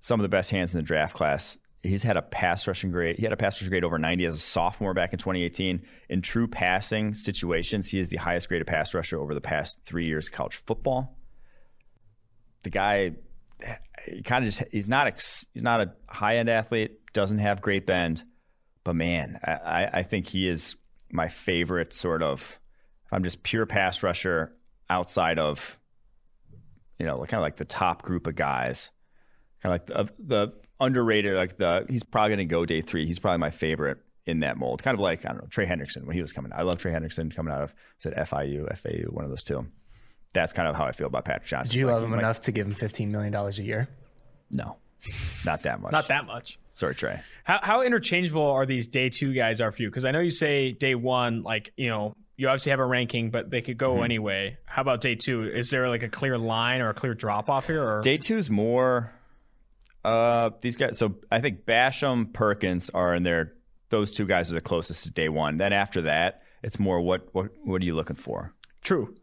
some of the best hands in the draft class. He's had a pass rushing grade. He had a pass rushing grade over 90 as a sophomore back in 2018. In true passing situations, he is the highest graded pass rusher over the past three years of college football. The guy, he kind of just, he's not, ex, he's not a high end athlete, doesn't have great bend, but man, I, I- think he is my favorite sort of, if I'm just pure pass rusher outside of, you know, kind of like the top group of guys kind of like the, the underrated, like the he's probably going to go day three. He's probably my favorite in that mold. Kind of like I don't know Trey Hendrickson when he was coming. I love Trey Hendrickson coming out of said FIU, FAU, one of those two. That's kind of how I feel about Patrick Johnson. Do you Like, love him might- enough to give him $15 million a year? No, not that much. Not that much. Sorry, Trey. How, how interchangeable are these day two guys are for you? Because I know you say day one, like, you know, you obviously have a ranking, but they could go Mm-hmm. anyway. How about day two? Is there like a clear line or a clear drop off here? Or Day two is more. Uh, these guys. So I think Basham, Perkins are in there. Those two guys are the closest to day one. Then after that, it's more what what what are you looking for? true.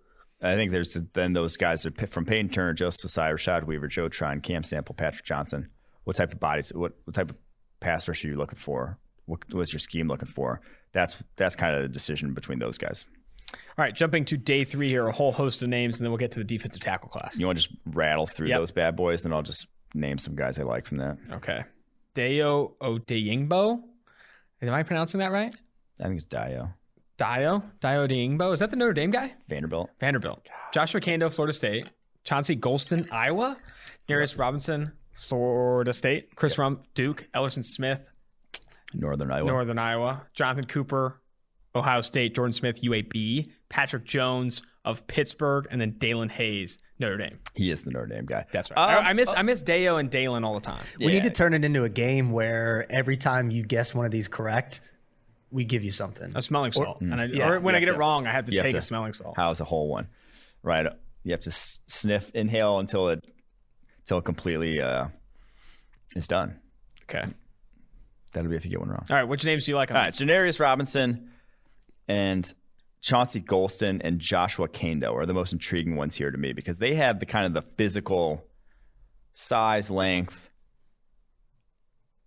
I think there's then those guys are from Peyton Turner, Joseph Ossai, Rashad Weaver, Joe Tryon, Cam Sample, Patrick Johnson. What type of body? What what type of pass rush are you looking for? What was your scheme looking for? That's that's kind of the decision between those guys. All right, jumping to day three here, a whole host of names, and then we'll get to the defensive tackle class. You want to just rattle through Yep. those bad boys, then I'll just name some guys I like from that. Okay. Deo Odeyingbo. Am I pronouncing that right? I think it's Dio Dio? Dio Odeyingbo. Is that the Notre Dame guy? Vanderbilt. Vanderbilt. Joshua Kaindoh, Florida State. Chauncey Golston, Iowa. Darius Robinson, Florida State. Chris Rumph, Duke. Ellerson Smith, Northern Iowa. Northern Iowa. Jonathan Cooper, Ohio State. Jordan Smith, UAB. Patrick Jones of Pittsburgh. And then Daelin Hayes, Notre Dame. He is the Notre Dame guy. That's right. Um, I, I miss I miss Deo and Daelin all the time. We need to turn it into a game where every time you guess one of these correct, we give you something. A smelling salt. and I, yeah, or when I get have it wrong, I have to take to- a smelling salt. How's a whole one? Right. You have to sniff, inhale until it until it completely uh, is done. Okay. That'll be if you get one wrong. All right. Which names do you like? On All right, this? Janarius Robinson and Chauncey Golston and Joshua Kaindoh are the most intriguing ones here to me because they have the kind of the physical size, length,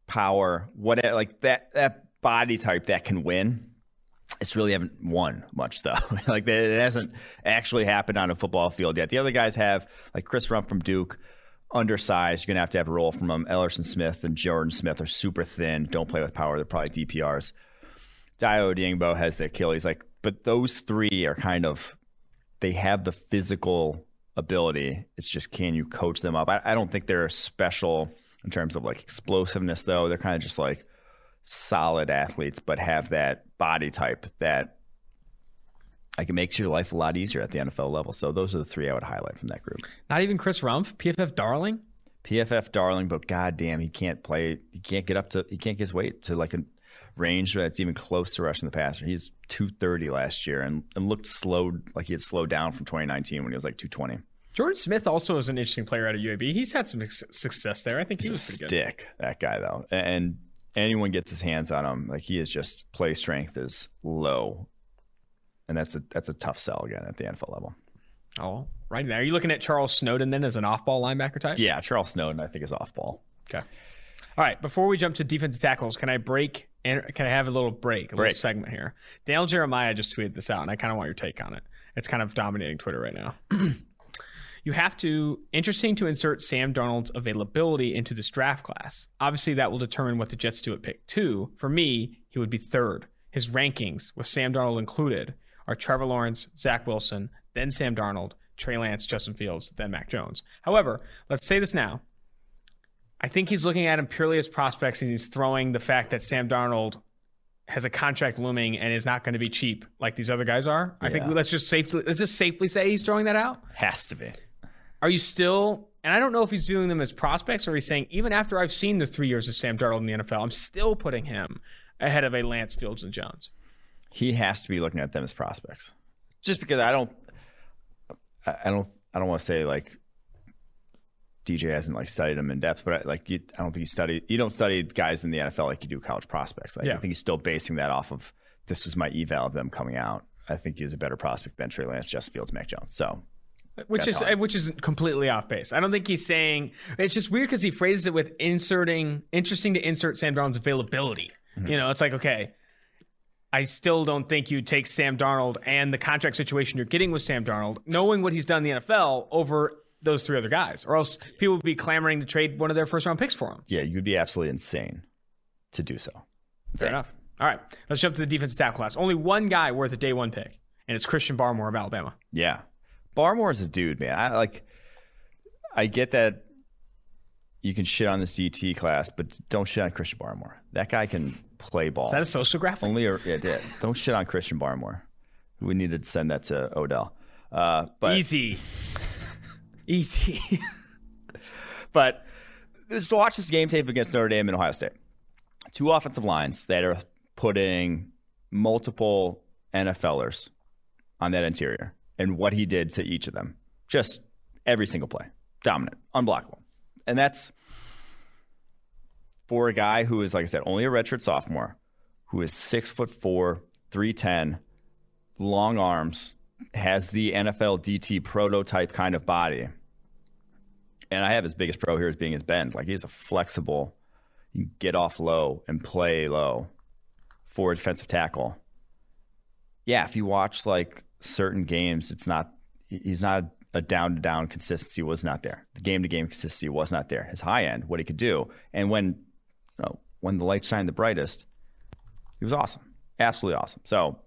power, whatever, like that that body type that can win. It's really haven't won much though. like that- it hasn't actually happened on a football field yet. The other guys have like Chris Rumph from Duke, undersized. You're gonna have to have a role from them. Ellerson Smith and Jordan Smith are super thin. Don't play with power. They're probably DPRs. Dio Diengbo has the Achilles. Like, but those three are kind of they have the physical ability. It's just can you coach them up? I, I don't think they're special in terms of like explosiveness though. They're kind of just like solid athletes, but have that body type that like it makes your life a lot easier at the NFL level. So those are the three I would highlight from that group. Not even Chris Rumph, PFF Darling. PFF darling, but goddamn, he can't play. He can't get up to. He can't get his weight to like a range that's even close to rushing the passer. He's two thirty last year and, and looked slowed like he had slowed down from twenty nineteen when he was like two twenty. Jordan Smith also is an interesting player out of UAB. He's had some success there. I think he He's a was pretty good. stick, that guy though, and anyone gets his hands on him, like he is just play strength is low, and that's a that's a tough sell again at the NFL level. Oh, right there. Are you looking at Charles Snowden then as an off-ball linebacker type? Yeah, Charles Snowden, I think is off ball. Okay. All right. Before we jump to defensive tackles, can I break can I have a little break, a Break. little segment here? Daniel Jeremiah just tweeted this out, and I kind of want your take on it. It's kind of dominating Twitter right now. you have to interesting to insert Sam Darnold's availability into this draft class. Obviously, that will determine what the Jets do at pick two. For me, he would be third. His rankings, with Sam Darnold included, are Trevor Lawrence, Zach Wilson, then Sam Darnold, Trey Lance, Justin Fields, then Mac Jones. However, let's say this now. I think he's looking at him purely as prospects, and he's throwing the fact that Sam Darnold has a contract looming and is not going to be cheap like these other guys are. I think let's just safely let's just safely say he's throwing that out. Has to be. Are you still? And I don't know if he's viewing them as prospects or he's saying even after I've seen the three years of Sam Darnold in the NFL, I'm still putting him ahead of a Lance Fields and Jones. he has to be looking at them as prospects. Just because I don't, I I don't, I don't want to say like DJ hasn't like studied them in depth, but I, like you, I don't think you study, you don't study guys in the NFL like you do college prospects. Like Yeah. I think he's still basing that off of this was my eval of them coming out. I think he's a better prospect than Trey Lance, Justin Fields, Mac Jones. So which is which is completely off base. I don't think he's saying it's just weird because he phrases it with inserting interesting to insert Sam Darnold's availability. Mm-hmm. You know, it's like okay, I still don't think you take Sam Darnold and the contract situation you're getting with Sam Darnold, knowing what he's done in the NFL over those three other guys, or else people would be clamoring to trade one of their first round picks for him. yeah, you'd be absolutely insane to do so. Fair enough. All right, let's jump to the defensive tackle class. Only one guy worth a day one pick, and it's Christian Barmore of Alabama. Yeah. Barmore's a dude, man. I like I get that you can shit on this DT class, but don't shit on Christian Barmore. That guy can play ball. Is that a social graphic? Only a, yeah, did. Don't shit on Christian Barmore. We need to send that to Odell. Uh, but Easy. Easy. but just watch this game tape against Notre Dame and Ohio State. Two offensive lines that are putting multiple NFLers on that interior and what he did to each of them. Just every single play. Dominant, unblockable. And that's for a guy who is, like I said, only a redshirt sophomore, who is six foot four, 310, long arms, has the NFL DT prototype kind of body and I have his biggest pro here as being his bend. Like he's a flexible, you can get off low and play low for a defensive tackle. Yeah, if you watch like certain games, it's not. He's not a down to down consistency was not there. The game to game consistency was not there. His high end, what he could do, and when you know, when the lights shine the brightest, he was awesome, absolutely awesome. So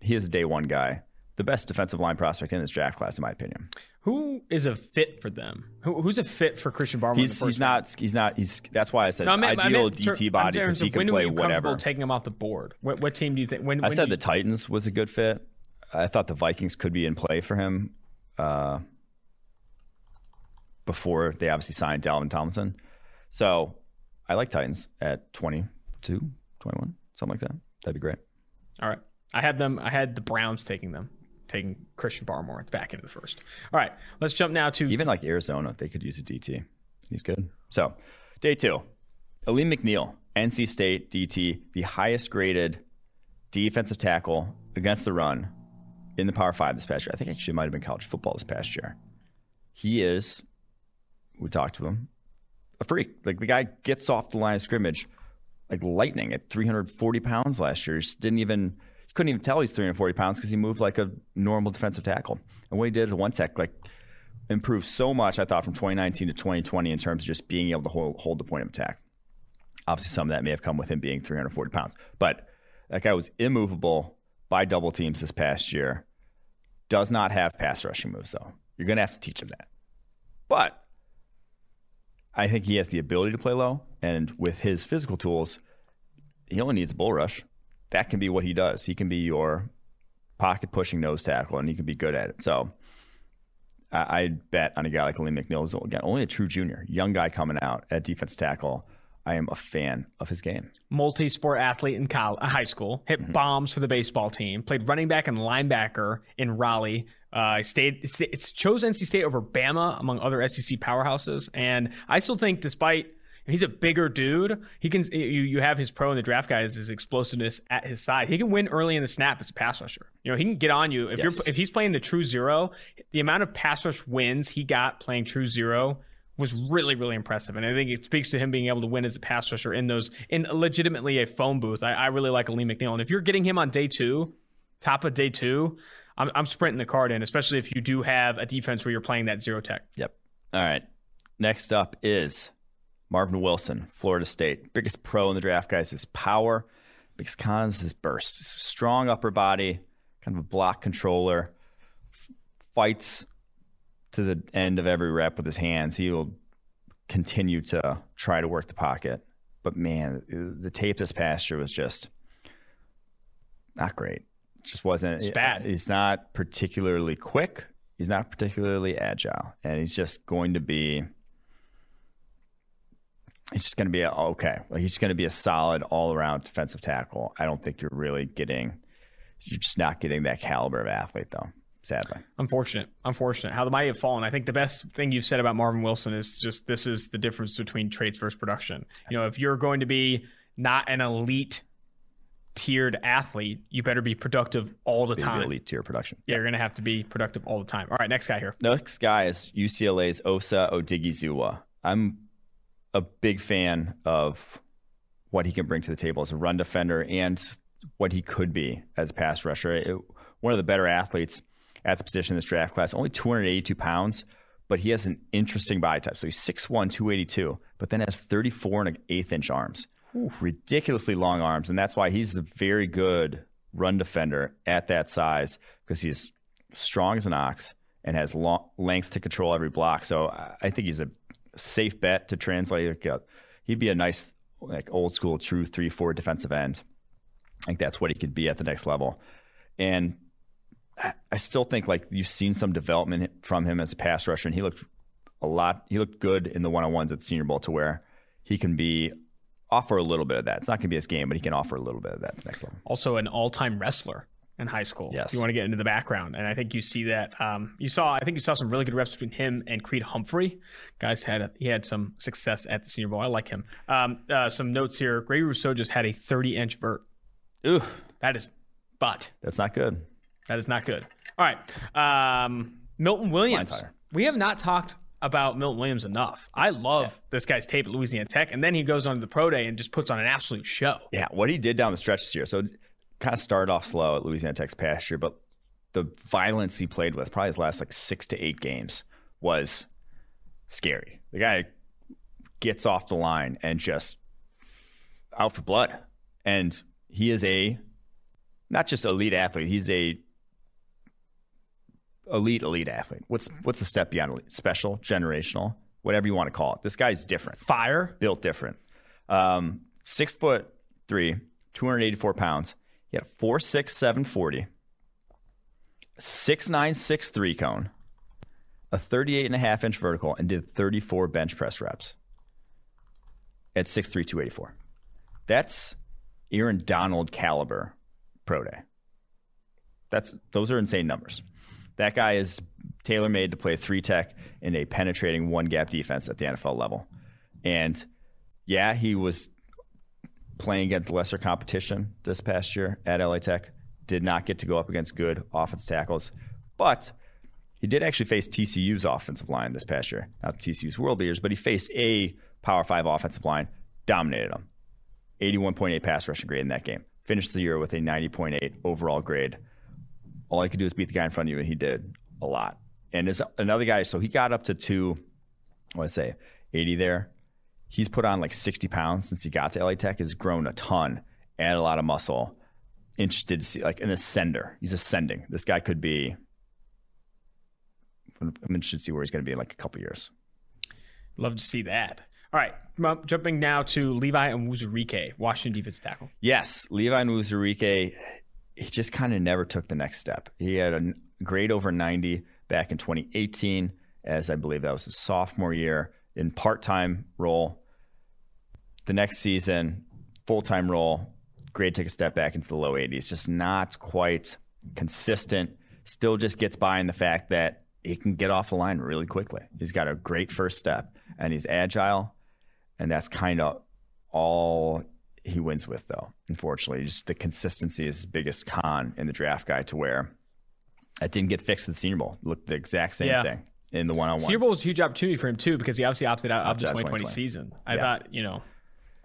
he is a day one guy, the best defensive line prospect in this draft class, in my opinion. Who is a fit for them? Who, who's a fit for Christian Barmore? He's he's not he's not he's that's why I said No, I meant- I ideal meant ter- DT body because he can play you whatever. taking him off the board? What, what team do you think? When, I when said do the Titans was a good fit. I thought the Vikings could be in play for him uh, before they obviously signed Dalvin Tomlinson. So I like Titans at 22, 21, something like that. That'd be great. All right. I had them. I had the Browns taking them, taking Christian Barmore at the back end of the first. All right. Let's jump now to Even like Arizona, they could use a DT. He's good. So day two, Alim McNeill, NC State DT, the highest graded defensive tackle against the run in the Power Five this past year. I think actually might have been college football this past year. He is, we talked to him, a freak. Like the guy gets off the line of scrimmage like lightning at 340 pounds last year. Just didn't even, couldn't even tell he's 340 pounds because he moved like a normal defensive tackle. And what he did a one tech, like improved so much, I thought, from 2019 to 2020 in terms of just being able to hold, hold the point of attack. Obviously, some of that may have come with him being 340 pounds, but that guy was immovable by double teams this past year. Does not have pass rushing moves, though. You're going to have to teach him that. But I think he has the ability to play low, and with his physical tools, he only needs a bull rush. That can be what he does. He can be your pocket pushing nose tackle, and he can be good at it. So I, I bet on a guy like Lee McNeill, who's again only a true junior, young guy coming out at defense tackle. I am a fan of his game. multi-sport athlete in college, high school, hit Mm-hmm. bombs for the baseball team, played running back and linebacker in Raleigh. Uh, stayed, it's chose NC State over Bama among other SEC powerhouses, and I still think, despite he's a bigger dude, he can. You, you have his pro in the draft guys, his explosiveness at his side. He can win early in the snap as a pass rusher. You know, he can get on you if Yes. you're if he's playing the true zero. The amount of pass rush wins he got playing true zero was really, really impressive. And I think it speaks to him being able to win as a pass rusher in those in legitimately a phone booth. I, I really like Lee McNeill. And if you're getting him on day two, top of day two, I'm, I'm sprinting the card in, especially if you do have a defense where you're playing that zero tech. Yep. All right. Next up is Marvin Wilson, Florida State. Biggest pro in the draft, guys, is power. Biggest con is his burst. He's a strong upper body, kind of a block controller, f- fights to the end of every rep with his hands. He will continue to try to work the pocket. But man, the tape this past year was just not great. Just wasn't. It's uh, bad. He's not particularly quick. He's not particularly agile, and he's just going to be. He's just going to be a, okay. Like he's just going to be a solid all around defensive tackle. I don't think you're really getting. You're just not getting that caliber of athlete, though. Sadly, Unfortunate. Unfortunate. How the mighty have fallen. I think the best thing you've said about Marvin Wilson is just this is the difference between traits versus production. You know, if you're going to be not an elite tiered athlete, you better be productive all the Be time. elite tier production. Yeah, you're going to have to be productive all the time. All right, next guy here. Next guy is UCLA's Osa Odighizuwa. I'm a big fan of what he can bring to the table as a run defender and what he could be as a pass rusher. It- one of the better athletes at the position in this draft class, only 282 pounds, but he has an interesting body type. So he's 6'1, 282, but then has 34 and an eighth inch arms. Ridiculously long arms. And that's why he's a very good run defender at that size because he's strong as an ox and has long, length to control every block. So I think he's a safe bet to translate. Like, uh, He'd be a nice, like old school, true three four defensive end. I think that's what he could be at the next level. And I- still think like you've seen some development from him as a pass rusher, and he looked a lot. He looked good in the one on ones at Senior Bowl to where he can be offer a little bit of that. It's not going to be his game, but he can offer a little bit of that next level. Also, an all-time wrestler in high school. Yes. you want to get into the background, and I think you see that. Um, you saw, I think you saw some really good reps between him and Creed Humphrey. Guys had he had some success at the Senior Bowl. I like him. Um, uh, some notes here. Gray Rousseau just had a 30-inch vert. Ooh, That is, but that's not good. that is not good. All right, um, Milton Williams. We have not talked about Milton Williams enough. I love this guy's tape at Louisiana Tech, and then he goes on to the pro day and just puts on an absolute show. Yeah, what he did down the stretch this year. So kind of started off slow at Louisiana Tech's past year, but the violence he played with, probably his last like six to eight games, was scary. The guy gets off the line and just out for blood. And he is a not just elite athlete, he's a elite elite athlete. What's what's the step beyond elite? Special, generational, whatever you want to call it. This guy's different Fire. built different. Um, six foot three, 284 pounds. He had a four six seven forty, six nine six three cone, a 38 and a half inch vertical, and did 34 bench press reps at 6'3", 284. That's Aaron Donald caliber pro day. That's those are insane numbers. That guy is tailor made to play three tech in a penetrating one gap defense at the NFL level. And yeah, he was playing against lesser competition this past year at LA Tech. Did not get to go up against good offense tackles, but he did actually face TCU's offensive line this past year. Not TCU's world beaters, but he faced a Power Five offensive line, dominated them. 81.8 pass rushing grade in that game. Finished the year with a 90.8 overall grade. All he could do is beat the guy in front of you, and he did a lot. And there's another guy, so he got up to two, I say, 80 there. He's put on like 60 pounds since he got to LA Tech, has grown a ton, added a lot of muscle. Interested to see, like an ascender. He's ascending. This guy could be, I'm interested to see where he's going to be in like a couple years. Love to see that. All right, jumping now to Levi Onwuzurike, Washington defensive tackle. Yes, Levi Onwuzurike, he just kind of never took the next step. He had a grade over 90 back in 2018, as I believe that was his sophomore year in part time role. The next season, full time role, grade took a step back into the low 80s. Just not quite consistent. Still just gets by in the fact that he can get off the line really quickly. He's got a great first step and he's agile. And that's kind of all he wins with, though. Unfortunately, just the consistency is his biggest con in the draft guide to where that didn't get fixed at the Senior Bowl. Looked the exact same Yeah. thing in the one on one. Senior Bowl was a huge opportunity for him too because he obviously opted out of the 2020 2020. season. I Yeah. thought, you know,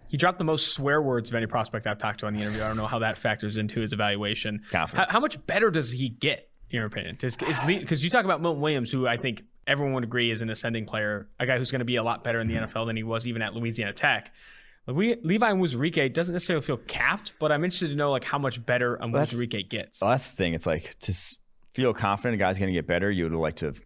he dropped the most swear words of any prospect I've talked to on the interview. I don't know how that factors into his evaluation. How, Confidence. how much better does he get, in your opinion? Because you talk about Milton Williams, who I think everyone would agree is an ascending player, a guy who's going to be a lot better in the mm-hmm. NFL than he was even at Louisiana Tech. Le- Levi Wuzurike doesn't necessarily feel capped, but I'm interested to know like how much better a Wuzurike gets. Well, that's the thing. It's like to feel confident a guy's going to get better, you would like to, have,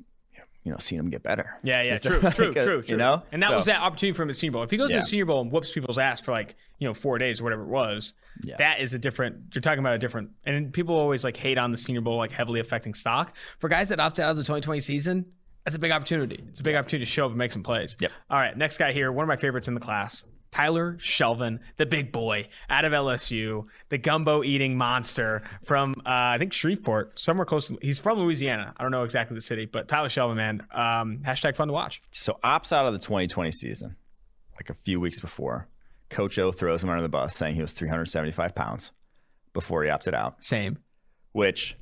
you know, seen him get better. Yeah, yeah, true, like true, a- true, true. You know, and that So- was that opportunity for him at Senior Bowl. If he goes to the Senior Bowl and whoops people's ass for like you know four days or whatever it was, Yeah. that is a different. You're talking about a different. And people always like hate on the Senior Bowl like heavily affecting stock for guys that opted out of the 2020 season. That's a big opportunity. It's a big opportunity to show up and make some plays. Yep. All right, next guy here, one of my favorites in the class. Tyler Shelvin, the big boy out of LSU, the gumbo eating monster from uh, I think Shreveport, somewhere close. To, he's from Louisiana. I don't know exactly the city, but Tyler Shelvin, man, um, hashtag fun to watch. So opts out of the 2020 season, like a few weeks before. Coach O throws him under the bus, saying he was 375 pounds before he opted out. Same. Which,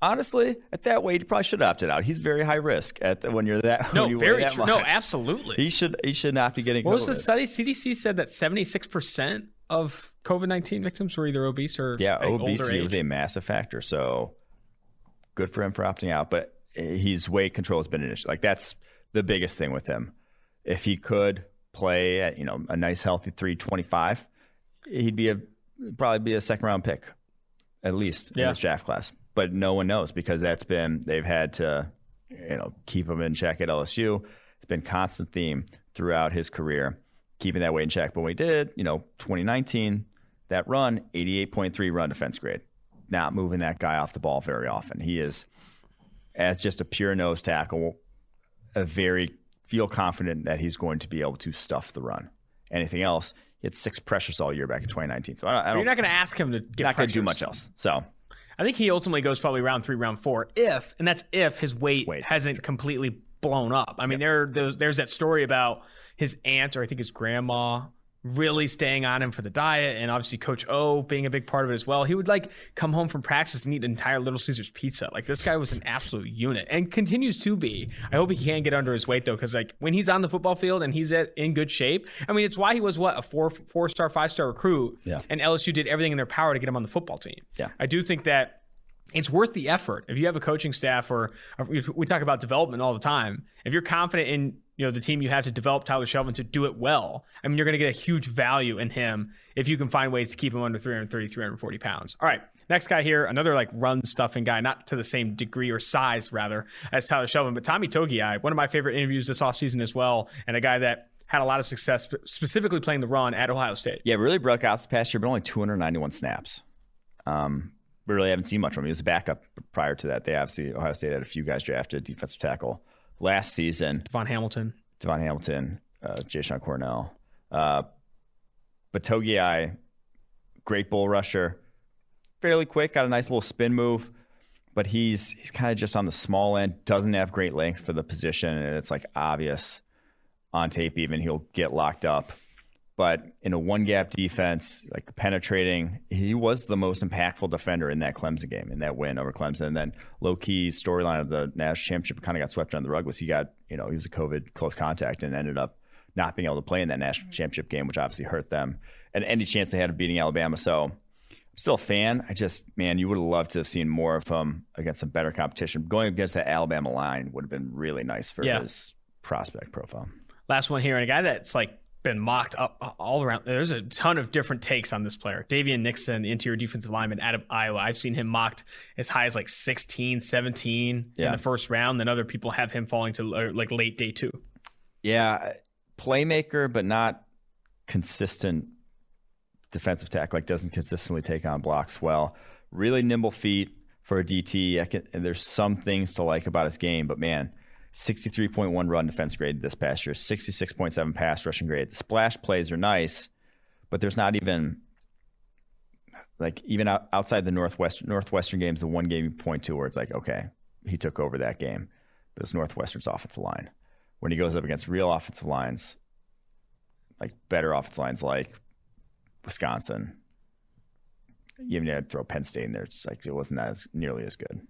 honestly, at that weight, he probably should have opted out. He's very high risk at the, when you're that. No, you very that true. No, absolutely. He should he should not be getting. what was the study? CDC said that 76% of COVID 19 victims were either obese or Yeah, like, obesity was a massive factor. So good for him for opting out. But his weight control has been an issue. Like that's the biggest thing with him. If he could play at you know a nice healthy 325, he'd be a probably be a second round pick at least Yeah. in this draft class. But no one knows because that's been they've had to you know keep him in check at LSU. It's been constant theme throughout his career, keeping that weight in check. But when we did, you know, 2019, that run, 88.3 run defense grade. Not moving that guy off the ball very often. He is, as just a pure nose tackle, a very feel confident that he's going to be able to stuff the run. Anything else, he had six pressures all year back in 2019. So I don't, I You're don't going to ask him to get not going to do much else. So I think he ultimately goes probably round three, round four, if, and that's if his weight hasn't completely blown up. I mean, there there's, there's that story about his aunt or I think his grandma really staying on him for the diet, and obviously Coach O being a big part of it as well. He would like come home from practice and eat an entire Little Caesars pizza. Like this guy was an absolute unit and continues to be. I hope he can get under his weight though, because like when he's on the football field and he's at in good shape, I mean, it's why he was what a four four star, five star recruit, Yeah. and LSU did everything in their power to get him on the football team. Yeah. I do think that it's worth the effort. If you have a coaching staff or, or we- talk about development all the time, if you're confident in you know the team you have to develop Tyler Shelvin to do it well, I mean you're going to get a huge value in him if you can find ways to keep him under 330, 340 pounds. All right, next guy here, another like run stuffing guy, not to the same degree or size rather as Tyler Shelvin, but Tommy Togiai, one of my favorite interviews this offseason as well, and a guy that had a lot of success specifically playing the run at Ohio State. Yeah, really broke out this past year, but only 291 snaps. Um, we really haven't seen much from him. He was a backup prior to that. They obviously Ohio State had a few guys drafted defensive tackle last season. DaVon Hamilton. DaVon Hamilton, uh, Jashon Cornell. Uh, but Togiai, great bull rusher, fairly quick, got a nice little spin move, but he's he's kind of just on the small end, doesn't have great length for the position, and it's like obvious on tape even he'll get locked up. But in a one gap defense, like penetrating, he was the most impactful defender in that Clemson game, in that win over Clemson. And then low key storyline of the national championship kind of got swept under the rug was he got, you know, he was a COVID close contact and ended up not being able to play in that national mm-hmm. championship game, which obviously hurt them. And any chance they had of beating Alabama. So I'm still a fan. I just, man, you would have loved to have seen more of him against some better competition. Going against that Alabama line would have been really nice for Yeah. his prospect profile. Last one here, and a guy that's like been mocked up all around. There's a ton of different takes on this player. Daviyon Nixon, interior defensive lineman out of Iowa. I've seen him mocked as high as like 16, 17 in the first round. Then other people have him falling to uh, like late day two. Yeah, playmaker, but not consistent defensive tackle. Like doesn't consistently take on blocks well. Really nimble feet for a DT. I can, and there's some things to like about his game, but man, 63.1 run defense grade this past year, 66.7 pass rushing grade. The splash plays are nice, but there's not even like even out, outside the northwest northwestern games, the one game you point to where it's like, okay, he took over that game. Was Northwestern's offensive line when he goes up against real offensive lines, like better offensive lines like Wisconsin, you even had to throw Penn State in there. It's like it wasn't as nearly as good.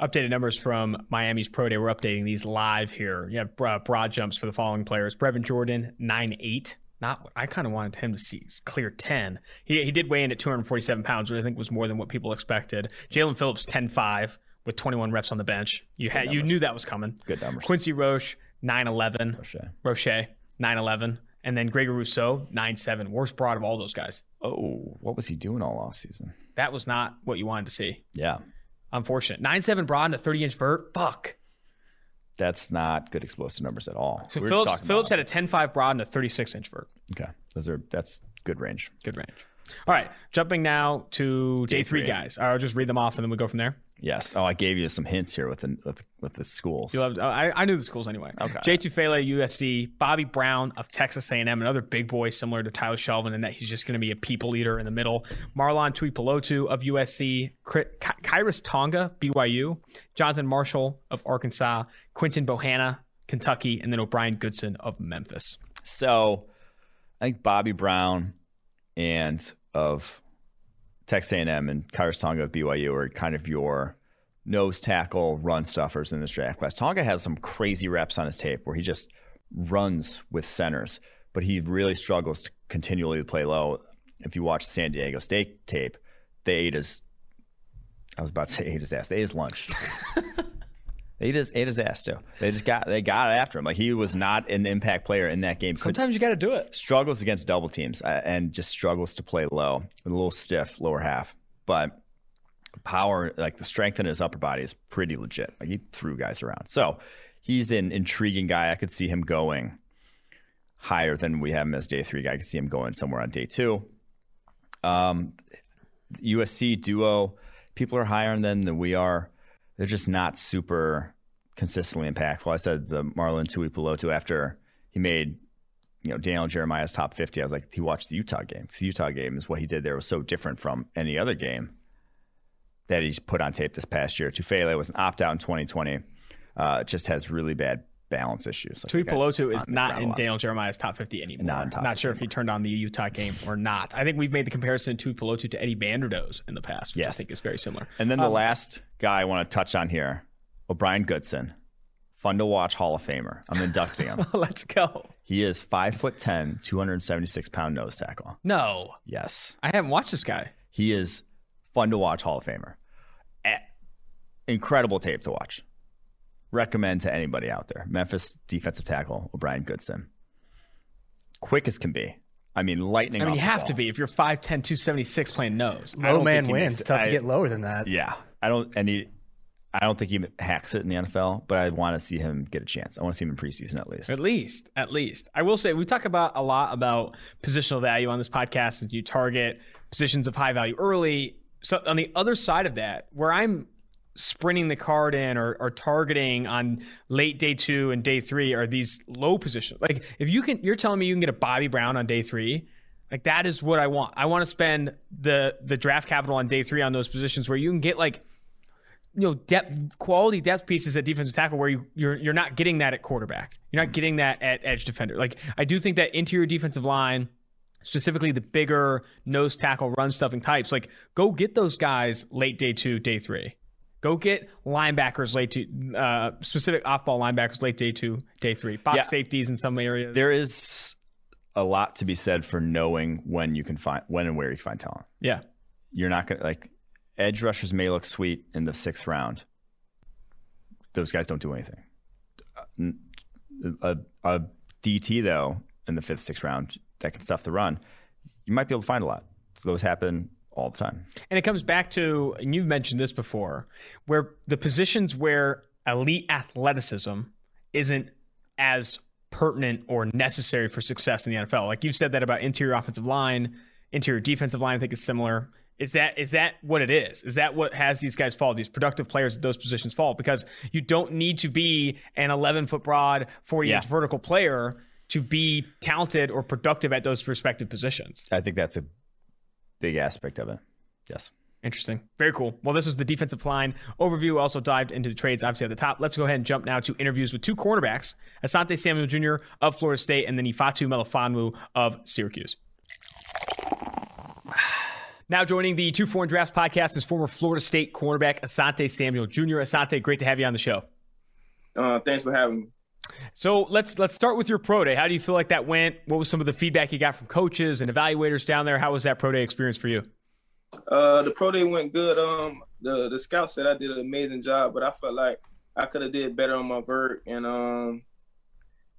Updated numbers from Miami's Pro Day. We're updating these live here. You have uh, broad jumps for the following players: Brevin Jordan, nine eight. Not what I kind of wanted him to see clear ten. He he did weigh in at 247 pounds, which I think was more than what people expected. Jaelan Phillips 10-5 with 21 reps on the bench. You had you knew that was coming. Good numbers. Quincy Roche 9-11. Roche. Roche 9-11. And then Gregor Rousseau 9-7. Worst broad of all those guys. Oh, what was he doing all off season? That was not what you wanted to see. Yeah, Unfortunate. 9-7 broad and a 30 inch vert. Fuck. that's not good explosive numbers at all. So We Phillips Phillips had a 10-5 broad and a 36 inch vert. okay. Those are that's good range. Good range. All right, jumping now to day, three three. guys. I'll just read them off and then we go from there. Yes. Oh, I gave you some hints here with the with, with the schools. You loved, I, I knew the schools anyway. Okay. J. Tufele, USC, Bobby Brown of Texas A&M, another big boy similar to Tyler Shelvin in that he's just going to be a people leader in the middle. Marlon Tuipulotu of USC, Ky- Khyiris Tonga, BYU, Jonathan Marshall of Arkansas, Quinton Bohanna, Kentucky, and then O'Bryan Goodson of Memphis. So I think Bobby Brown and of Texas A&M and Khyiris Tonga of BYU are kind of your nose tackle run stuffers in this draft class. Tonga has some crazy reps on his tape where he just runs with centers, but he really struggles to continually play low. If you watch San Diego State tape, they ate his I was about to say ate his ass. They ate his lunch. They just ate his ass too. They just got they got after him. Like he was not an impact player in that game. Sometimes you got to do it. struggles against double teams uh, and just struggles to play low, a little stiff lower half. But power, like the strength in his upper body, is pretty legit. Like he threw guys around. So he's an intriguing guy. I could see him going higher than we have him as day three guy. I could see him going somewhere on day two. Um, USC duo, people are higher them than we are. They're just not super consistently impactful. I said the Marlon Tuipulotu after he made you know Daniel Jeremiah's top 50. I was like, he watched the Utah game because the Utah game is what he did there was so different from any other game that he's put on tape this past year. Tufele was an opt out in 2020. Uh, just has really bad balance issues. Like, the guy's is not in. Daniel Jeremiah's top 50 anymore. Not top not 50 sure if he turned on the Utah game or not. I think we've made the comparison to Tuipulotu to Eddie Vanderdoes in the past, which I think is very similar. And then the Um, last guy I want to touch on here, O'Bryan Goodson, fun to watch Hall of Famer. I'm inducting him. Let's go. he is five foot 10, 276 pound nose tackle. No, Yes. I haven't watched this guy. He is fun to watch Hall of Famer. Incredible tape to watch. Recommend to anybody out there. Memphis defensive tackle O'Bryan Goodson. Quick as can be. I mean, lightning. I mean, off you the have ball. to be if you're 5'10", 276 playing nose. I Low man wins. makes- Tough I- to get lower than that. Yeah, I don't. And he, I don't think he hacks it in the NFL, but I want to see him get a chance. I want to see him in preseason at least. At least, at least. I will say we talk about a lot about positional value on this podcast and you target positions of high value early. So on the other side of that, where I'm sprinting the card in or, or targeting on late day two and day three are these low positions. Like if you can you're telling me you can get a Bobby Brown on day three, like that is what I want. I want to spend the the draft capital on day three on those positions where you can get like you know depth quality depth pieces at defensive tackle where you you're you're not getting that at quarterback. You're not getting that at edge defender. Like I do think that interior defensive line specifically the bigger nose tackle run stuffing types like go get those guys late day 2 day 3. Go get linebackers late to uh, specific off-ball linebackers late day 2 day 3. Box Yeah. safeties in some areas. There is a lot to be said for knowing when you can find when and where you can find talent. yeah. You're not gonna like edge rushers may look sweet in the sixth round. Those guys don't do anything. A, a DT though in the fifth, sixth round that can stuff the run, you might be able to find a lot. Those happen all the time. And it comes back to, and you've mentioned this before, where the positions where elite athleticism isn't as pertinent or necessary for success in the NFL. Like you've said that about interior offensive line, interior defensive line, I think is similar. Is that is that what it is? Is that what has these guys fall? These productive players at those positions fall because you don't need to be an 11 foot broad, 40 inch Yeah. vertical player to be talented or productive at those respective positions. I think that's a big aspect of it. Yes. Interesting. Very cool. Well, this was the defensive line overview. Also dived into the trades, obviously at the top. Let's go ahead and jump now to interviews with two cornerbacks: Asante Samuel Jr. of Florida State, and then Ifeatu Melifonwu of Syracuse. Now joining the Two for One Drafts podcast is former Florida State cornerback Asante Samuel Jr. Asante, great to have you on the show. Uh, thanks for having me. So let's let's start with your pro day. How do you feel like that went? What was some of the feedback you got from coaches and evaluators down there? How was that pro day experience for you? Uh, the pro day went good. Um, the the scout said I did an amazing job, but I felt like I could have did better on my vert and um,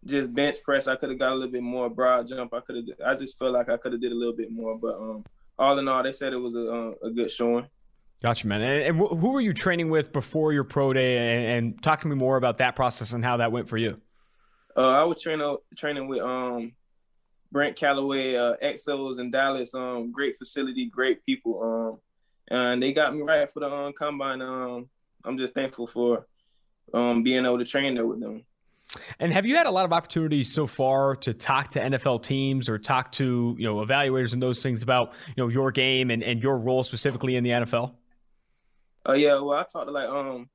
just bench press. I could have got a little bit more broad jump. I could have. I just felt like I could have did a little bit more. But um, all in all, they said it was a a good showing. Gotcha, man. And, and wh- who were you training with before your pro day? And, and talk to me more about that process and how that went for you. Uh, I was training training with um Brent Calloway, uh, Exos in Dallas. Um, great facility, great people. Um, and they got me right for the um, combine. Um, I'm just thankful for um being able to train there with them. And have you had a lot of opportunities so far to talk to NFL teams or talk to you know evaluators and those things about you know your game and, and your role specifically in the NFL? Uh, yeah, well, I talked to like um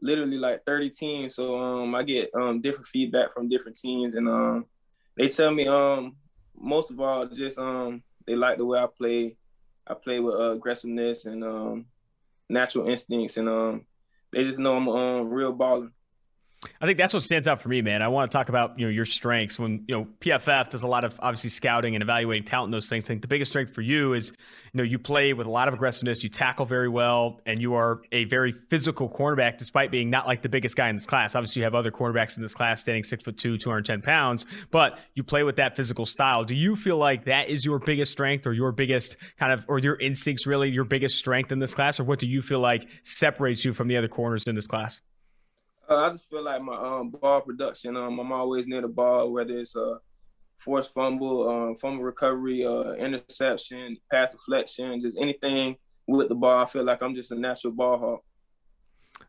literally like 30 teams, so um I get um different feedback from different teams, and um they tell me um most of all just um they like the way I play. I play with uh, aggressiveness and um natural instincts, and um they just know I'm a um, real baller. I think that's what stands out for me, man. I want to talk about you know your strengths. When you know PFF does a lot of obviously scouting and evaluating talent and those things. I think the biggest strength for you is you know you play with a lot of aggressiveness, you tackle very well, and you are a very physical cornerback, despite being not like the biggest guy in this class. Obviously, you have other cornerbacks in this class standing six foot two, two hundred ten pounds, but you play with that physical style. Do you feel like that is your biggest strength, or your biggest kind of, or your instincts really your biggest strength in this class, or what do you feel like separates you from the other corners in this class? Uh, I just feel like my um ball production. Um, I'm always near the ball, whether it's a forced fumble, um, fumble recovery, uh, interception, pass deflection, just anything with the ball. I feel like I'm just a natural ball hawk.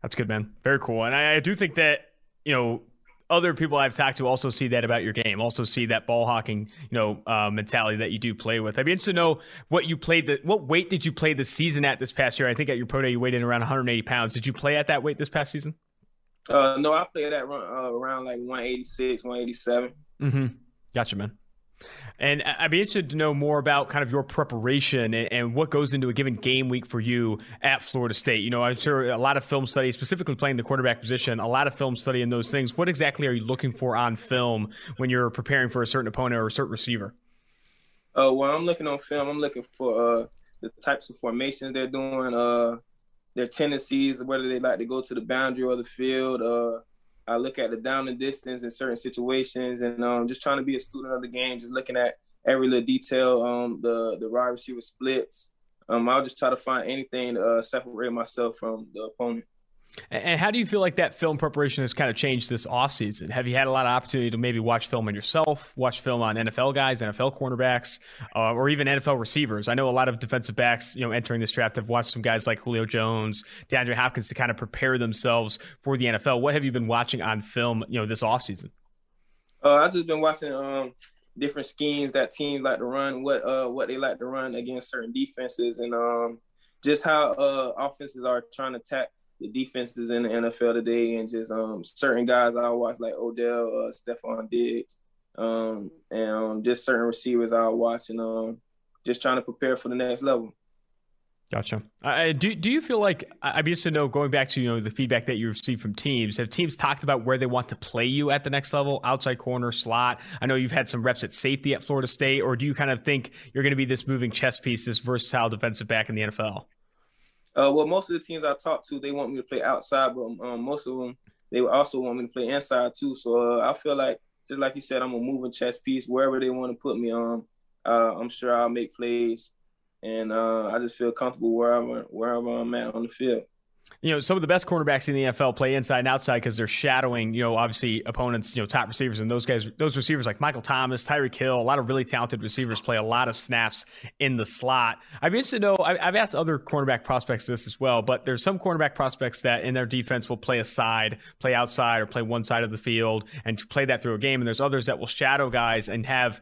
That's good, man. Very cool. And I, I do think that, you know, other people I've talked to also see that about your game, also see that ball hawking, you know, uh, mentality that you do play with. I'd be interested to know what you played, the, what weight did you play the season at this past year? I think at your pro day you weighed in around 180 pounds. Did you play at that weight this past season? Uh, no, I play that run, uh, around like 186, 187. Mm-hmm. Gotcha, man. And I'd be interested to know more about kind of your preparation and, and what goes into a given game week for you at Florida State. You know, I'm sure a lot of film study, specifically playing the quarterback position, a lot of film study in those things. What exactly are you looking for on film when you're preparing for a certain opponent or a certain receiver? Uh, well, I'm looking on film, I'm looking for uh the types of formations they're doing, uh, their tendencies, whether they like to go to the boundary or the field. Uh, I look at the down and distance in certain situations, and um, just trying to be a student of the game, just looking at every little detail, um, the the wide receiver splits. Um, I'll just try to find anything to uh, separate myself from the opponent. And how do you feel like that film preparation has kind of changed this offseason? Have you had a lot of opportunity to maybe watch film on yourself, watch film on NFL guys, NFL cornerbacks, uh, or even NFL receivers? I know a lot of defensive backs, you know, entering this draft have watched some guys like Julio Jones, DeAndre Hopkins to kind of prepare themselves for the NFL. What have you been watching on film, you know, this offseason? Uh, I've just been watching um, different schemes that teams like to run, what uh, what they like to run against certain defenses, and um, just how uh, offenses are trying to attack – the defenses in the NFL today, and just um, certain guys I watch like Odell, uh, Stefon Diggs, um, and um, just certain receivers I watch, and um, just trying to prepare for the next level. Gotcha. Uh, do do you feel like I'd be interested to know going back to you know the feedback that you received from teams? Have teams talked about where they want to play you at the next level, outside corner, slot? I know you've had some reps at safety at Florida State, or do you kind of think you're going to be this moving chess piece, this versatile defensive back in the NFL? Uh, well, most of the teams I talk to, they want me to play outside, but um, most of them they also want me to play inside too. So uh, I feel like, just like you said, I'm a moving chess piece. Wherever they want to put me on, uh, I'm sure I'll make plays, and uh, I just feel comfortable wherever wherever I'm at on the field you know, some of the best cornerbacks in the NFL play inside and outside because they're shadowing, you know, obviously opponents, you know, top receivers. And those guys, those receivers like Michael Thomas, Tyreek Hill, a lot of really talented receivers play a lot of snaps in the slot. I'd be interested to know, I've asked other cornerback prospects this as well, but there's some cornerback prospects that in their defense will play a side, play outside, or play one side of the field and play that through a game. And there's others that will shadow guys and have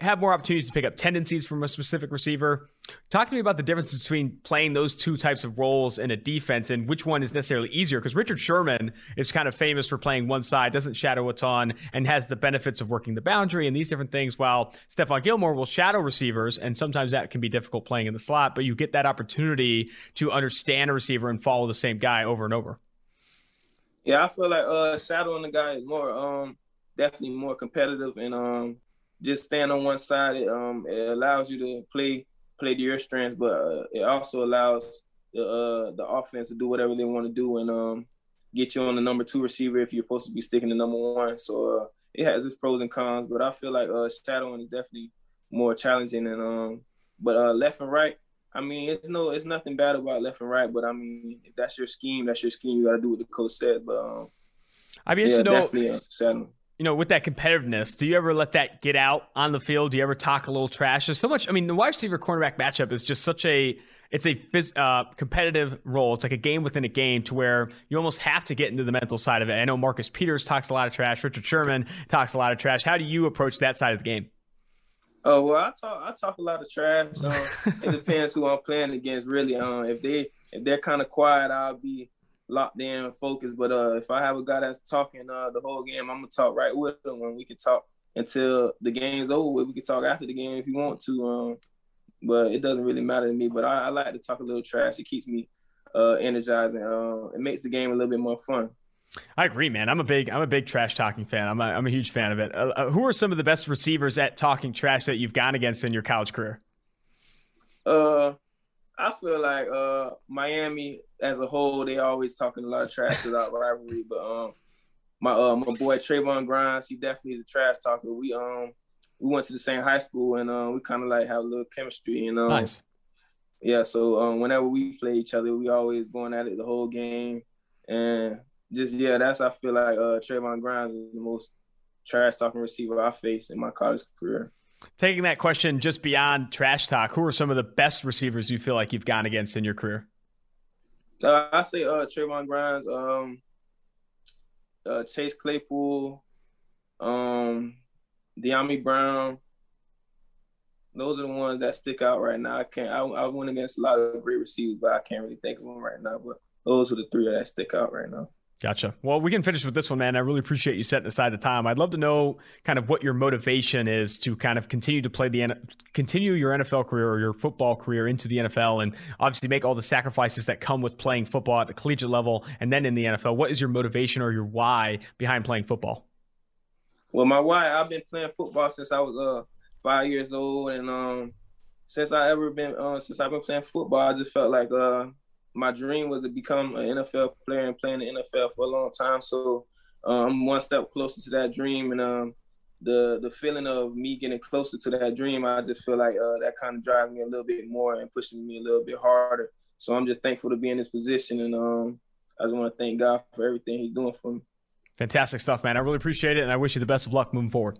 have more opportunities to pick up tendencies from a specific receiver. Talk to me about the difference between playing those two types of roles in a defense and which one is necessarily easier. Because Richard Sherman is kind of famous for playing one side, doesn't shadow a ton, and has the benefits of working the boundary and these different things. While Stephon Gilmore will shadow receivers, and sometimes that can be difficult playing in the slot, but you get that opportunity to understand a receiver and follow the same guy over and over. Yeah, I feel like uh, shadowing the guy is more um, definitely more competitive and um, just stand on one side. It, um, it allows you to play play to your strengths, but uh, it also allows the uh, the offense to do whatever they want to do and um, get you on the number two receiver if you're supposed to be sticking to number one. So uh, it has its pros and cons, but I feel like uh, shadowing is definitely more challenging and um, but uh, left and right. I mean, it's no, it's nothing bad about left and right, but I mean, if that's your scheme, that's your scheme. You got to do what the coach said. But um, I'd be interested yeah, to know. Uh, you know, with that competitiveness, do you ever let that get out on the field? Do you ever talk a little trash? There's so much. I mean, the wide receiver cornerback matchup is just such a it's a phys, uh, competitive role. It's like a game within a game to where you almost have to get into the mental side of it. I know Marcus Peters talks a lot of trash. Richard Sherman talks a lot of trash. How do you approach that side of the game? Oh well, I talk I talk a lot of trash. Um, it depends who I'm playing against. Really, um, if they if they're kind of quiet, I'll be locked in, focused. But uh, if I have a guy that's talking uh, the whole game, I'm gonna talk right with him, and we can talk until the game's over. We can talk after the game if you want to. Um, but it doesn't really matter to me. But I, I like to talk a little trash. It keeps me uh, energized and uh, it makes the game a little bit more fun. I agree, man. I'm a big I'm a big trash talking fan. I'm a, I'm a huge fan of it. Uh, uh who are some of the best receivers at talking trash that you've gone against in your college career? Uh, I feel like uh Miami as a whole, they always talking a lot of trash about rivalry. But um, my uh my boy Trevon Grimes, he definitely is a trash talker. We um we went to the same high school and um we kind of like have a little chemistry and um nice. Yeah, so um whenever we play each other, we always going at it the whole game, and just yeah, that's I feel like uh Trevon Grimes is the most trash talking receiver I faced in my college career. Taking that question just beyond trash talk, who are some of the best receivers you feel like you've gone against in your career? Uh, I say uh, Trevon Grimes, um, uh, Chase Claypool, um, Dyami Brown. Those are the ones that stick out right now. I can't. I, I went against a lot of great receivers, but I can't really think of them right now. But those are the three that stick out right now. Gotcha. Well, we can finish with this one, man. I really appreciate you setting aside the time. I'd love to know kind of what your motivation is to kind of continue to play the continue your NFL career or your football career into the NFL, and obviously make all the sacrifices that come with playing football at the collegiate level and then in the NFL. What is your motivation or your why behind playing football? Well, my why I've been playing football since I was uh five years old, and um since I ever been uh, since I've been playing football, I just felt like uh my dream was to become an NFL player and play in the NFL for a long time. So uh, I'm one step closer to that dream, and um, the the feeling of me getting closer to that dream, I just feel like uh, that kind of drives me a little bit more and pushing me a little bit harder. So I'm just thankful to be in this position, and um, I just want to thank God for everything He's doing for me. Fantastic stuff, man. I really appreciate it, and I wish you the best of luck moving forward.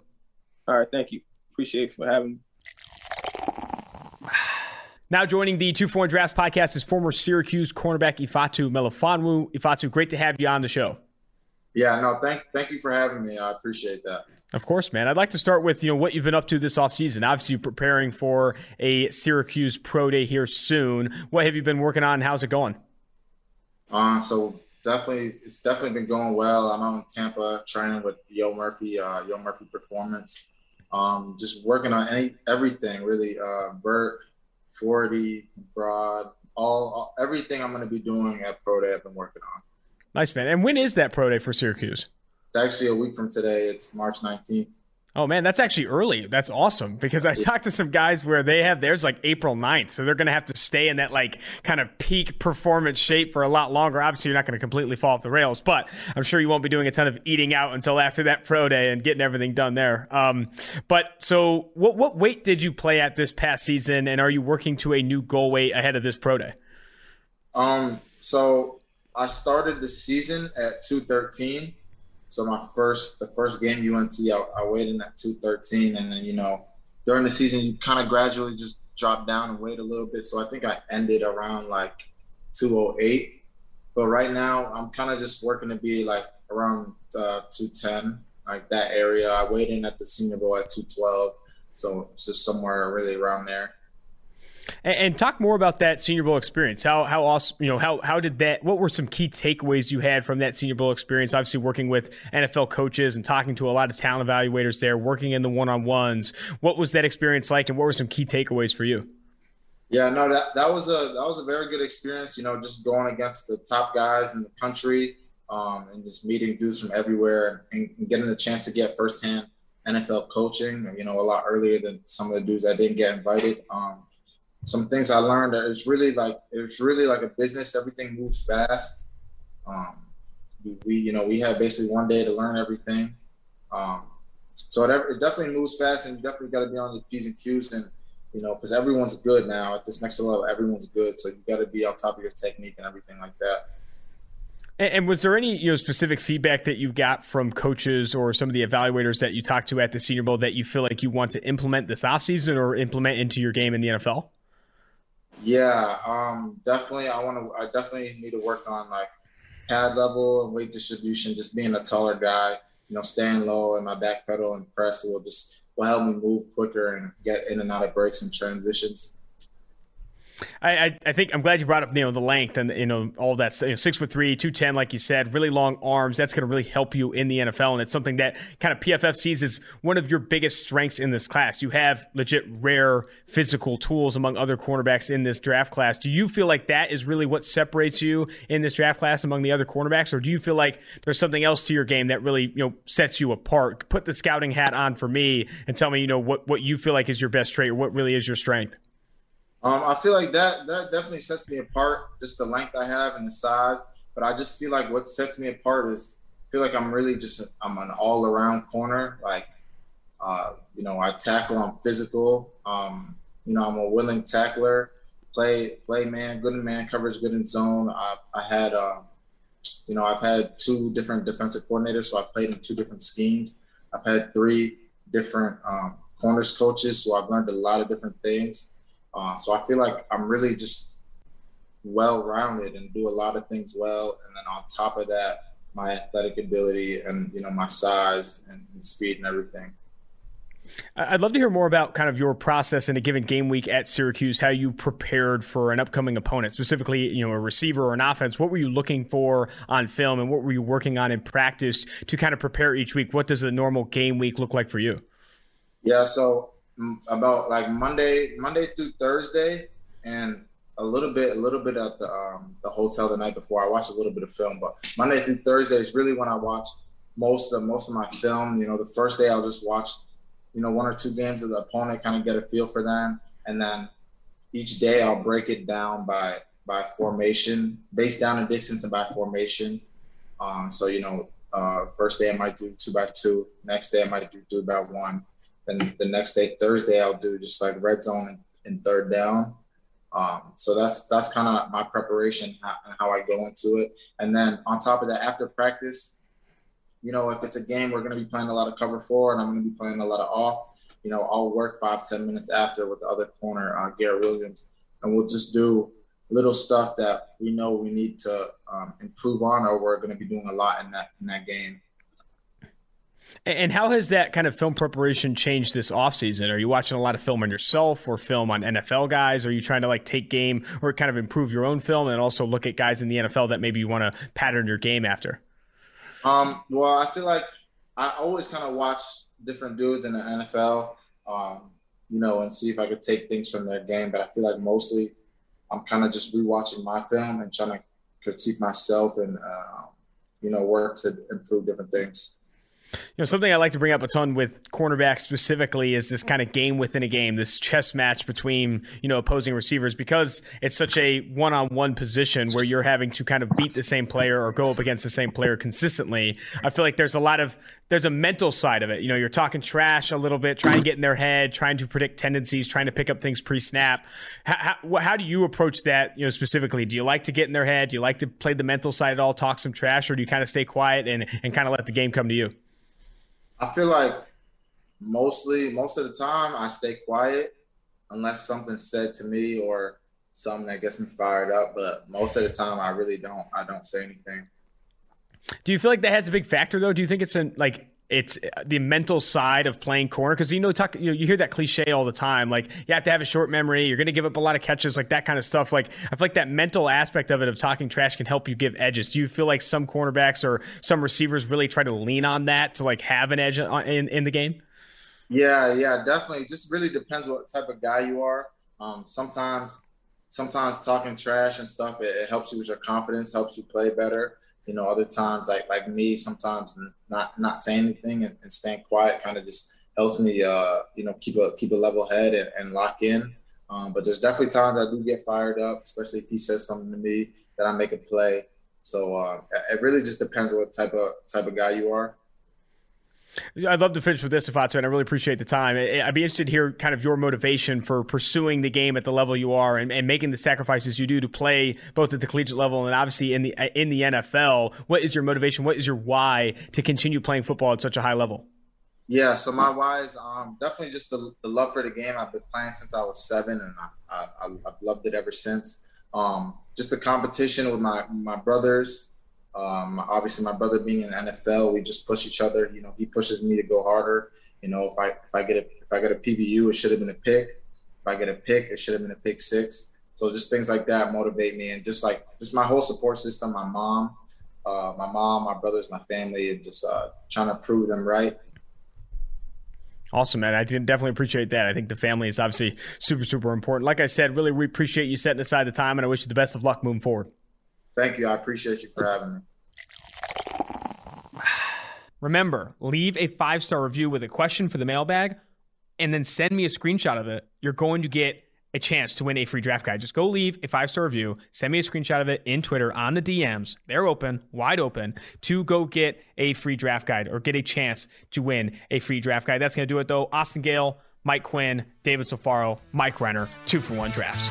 All right, thank you. Appreciate for having me. Now joining the Two for One Drafts podcast is former Syracuse cornerback Ifeatu Melifonwu. Ifeatu, great to have you on the show. Yeah, no, thank thank you for having me. I appreciate that. Of course, man. I'd like to start with you know what you've been up to this offseason. Obviously, preparing for a Syracuse pro day here soon. What have you been working on? How's it going? Uh, so definitely, it's definitely been going well. I'm out in Tampa training with Yo Murphy, uh, Yo Murphy Performance. Um, just working on any everything really. Uh, vert, 40, broad, all, all everything I'm going to be doing at pro day. I've been working on. Nice, man. And when is that pro day for Syracuse? It's actually a week from today. It's March 19th. Oh man, that's actually early. That's awesome because I talked to some guys where they have theirs like April 9th. So they're going to have to stay in that like kind of peak performance shape for a lot longer. Obviously, you're not going to completely fall off the rails, but I'm sure you won't be doing a ton of eating out until after that pro day and getting everything done there. Um, but so what what weight did you play at this past season and are you working to a new goal weight ahead of this pro day? Um, so I started the season at 213. So my first, the first game UNC, I, I weighed in at 213, and then you know during the season you kind of gradually just drop down and weight a little bit. So I think I ended around like 208. But right now I'm kind of just working to be like around uh, 210, like that area. I weighed in at the Senior Bowl at 212, so it's just somewhere really around there. And, and, talk more about that Senior Bowl experience. How how awesome, you know, how how did that? What were some key takeaways you had from that Senior Bowl experience? Obviously, working with NFL coaches and talking to a lot of talent evaluators there, working in the one on ones. What was that experience like, and what were some key takeaways for you? Yeah, no, that that was a that was a very good experience. You know, just going against the top guys in the country, um, and just meeting dudes from everywhere, and, and getting the chance to get firsthand NFL coaching. You know, a lot earlier than some of the dudes that didn't get invited. Um, some things I learned that it's really like it's really like a business. Everything moves fast. Um, we, you know we have basically one day to learn everything. Um, so it, it, definitely moves fast, and you definitely got to be on your p's and q's, and you know because everyone's good now at this next level. Everyone's good, so you got to be on top of your technique and everything like that. And, and was there any you know specific feedback that you got from coaches or some of the evaluators that you talked to at the Senior Bowl that you feel like you want to implement this offseason or implement into your game in the NFL? Yeah, um, definitely. I want to. I definitely need to work on like pad level and weight distribution. Just being a taller guy, you know, staying low and my back pedal and press will just will help me move quicker and get in and out of breaks and transitions. I, I, think I'm glad you brought up you know the length and you know all that you know, six foot three, two ten, like you said, really long arms. That's going to really help you in the NFL, and it's something that kind of PFF sees as one of your biggest strengths in this class. You have legit rare physical tools among other cornerbacks in this draft class. Do you feel like that is really what separates you in this draft class among the other cornerbacks, or do you feel like there's something else to your game that really you know sets you apart? Put the scouting hat on for me and tell me you know what what you feel like is your best trait or what really is your strength. Um, I feel like that that definitely sets me apart, just the length I have and the size. But I just feel like what sets me apart is I feel like I'm really just I'm an all around corner. Like, uh, you know, I tackle, I'm physical. Um, you know, I'm a willing tackler. Play play man, good in man coverage, good in zone. I, I had, uh, you know, I've had two different defensive coordinators, so I played in two different schemes. I've had three different um, corners coaches, so I've learned a lot of different things. Uh, so I feel like I'm really just well rounded and do a lot of things well. And then on top of that, my athletic ability and you know my size and, and speed and everything. I'd love to hear more about kind of your process in a given game week at Syracuse, how you prepared for an upcoming opponent, specifically, you know, a receiver or an offense. What were you looking for on film and what were you working on in practice to kind of prepare each week? What does a normal game week look like for you? Yeah, so about like Monday, Monday through Thursday, and a little bit, a little bit at the um, the hotel the night before. I watched a little bit of film, but Monday through Thursday is really when I watch most of most of my film. You know, the first day I'll just watch, you know, one or two games of the opponent, kind of get a feel for them, and then each day I'll break it down by by formation, based down and distance and by formation. Um, so you know, uh, first day I might do two by two. Next day I might do three by one. Then the next day, Thursday, I'll do just like red zone and, and third down. Um, so that's that's kind of my preparation and how I go into it. And then on top of that, after practice, you know, if it's a game we're going to be playing a lot of cover four and I'm going to be playing a lot of off, you know, I'll work five ten minutes after with the other corner, uh, Garrett Williams, and we'll just do little stuff that we know we need to um, improve on, or we're going to be doing a lot in that in that game. And how has that kind of film preparation changed this offseason? Are you watching a lot of film on yourself or film on NFL guys? Are you trying to like take game or kind of improve your own film and also look at guys in the NFL that maybe you want to pattern your game after? Um, well, I feel like I always kind of watch different dudes in the NFL, um, you know, and see if I could take things from their game. But I feel like mostly I'm kind of just rewatching my film and trying to critique myself and, uh, you know, work to improve different things. You know, something I like to bring up a ton with cornerbacks specifically is this kind of game within a game, this chess match between, you know, opposing receivers because it's such a one on one position where you're having to kind of beat the same player or go up against the same player consistently. I feel like there's a lot of there's a mental side of it. You know, you're talking trash a little bit, trying to get in their head, trying to predict tendencies, trying to pick up things pre-snap. How, how, how, do you approach that? You know, specifically, do you like to get in their head? Do you like to play the mental side at all, talk some trash, or do you kind of stay quiet and and kind of let the game come to you? I feel like mostly most of the time I stay quiet unless something's said to me or something that gets me fired up. But most of the time I really don't I don't say anything. Do you feel like that has a big factor though? Do you think it's an like it's the mental side of playing corner because you know talk you know you hear that cliche all the time like you have to have a short memory you're going to give up a lot of catches like that kind of stuff like I feel like that mental aspect of it of talking trash can help you give edges. Do you feel like some cornerbacks or some receivers really try to lean on that to like have an edge in, in the game? Yeah yeah definitely. It just really depends what type of guy you are. Um, sometimes sometimes talking trash and stuff it, it helps you with your confidence helps you play better you know, other times like like me, sometimes not not saying anything and, and staying quiet kind of just helps me, uh, you know, keep a keep a level head and, and lock in. Um, but there's definitely times I do get fired up, especially if he says something to me that I make a play. So uh, it really just depends what type of type of guy you are. I'd love to finish with this, Ifeatu, and I really appreciate the time. I'd be interested to hear kind of your motivation for pursuing the game at the level you are and, and, making the sacrifices you do to play both at the collegiate level and obviously in the in the NFL. What is your motivation? What is your why to continue playing football at such a high level? Yeah, so my why is um, definitely just the, the, love for the game. I've been playing since I was seven, and I, have loved it ever since. Um, just the competition with my my brothers um, obviously, my brother being in the NFL, we just push each other. You know, he pushes me to go harder. You know, if I if I get a if I get a PBU, it should have been a pick. If I get a pick, it should have been a pick six. So just things like that motivate me, and just like just my whole support system, my mom, uh, my mom, my brothers, my family, and just uh, trying to prove them right. Awesome, man. I definitely appreciate that. I think the family is obviously super, super important. Like I said, really, we appreciate you setting aside the time, and I wish you the best of luck moving forward. Thank you. I appreciate you for having me. Remember, leave a five star review with a question for the mailbag and then send me a screenshot of it. You're going to get a chance to win a free draft guide. Just go leave a five star review, send me a screenshot of it in Twitter on the DMs. They're open, wide open, to go get a free draft guide or get a chance to win a free draft guide. That's going to do it though. Austin Gayle, Mike Quinn, David Sofaro, Mike Renner, two for one drafts.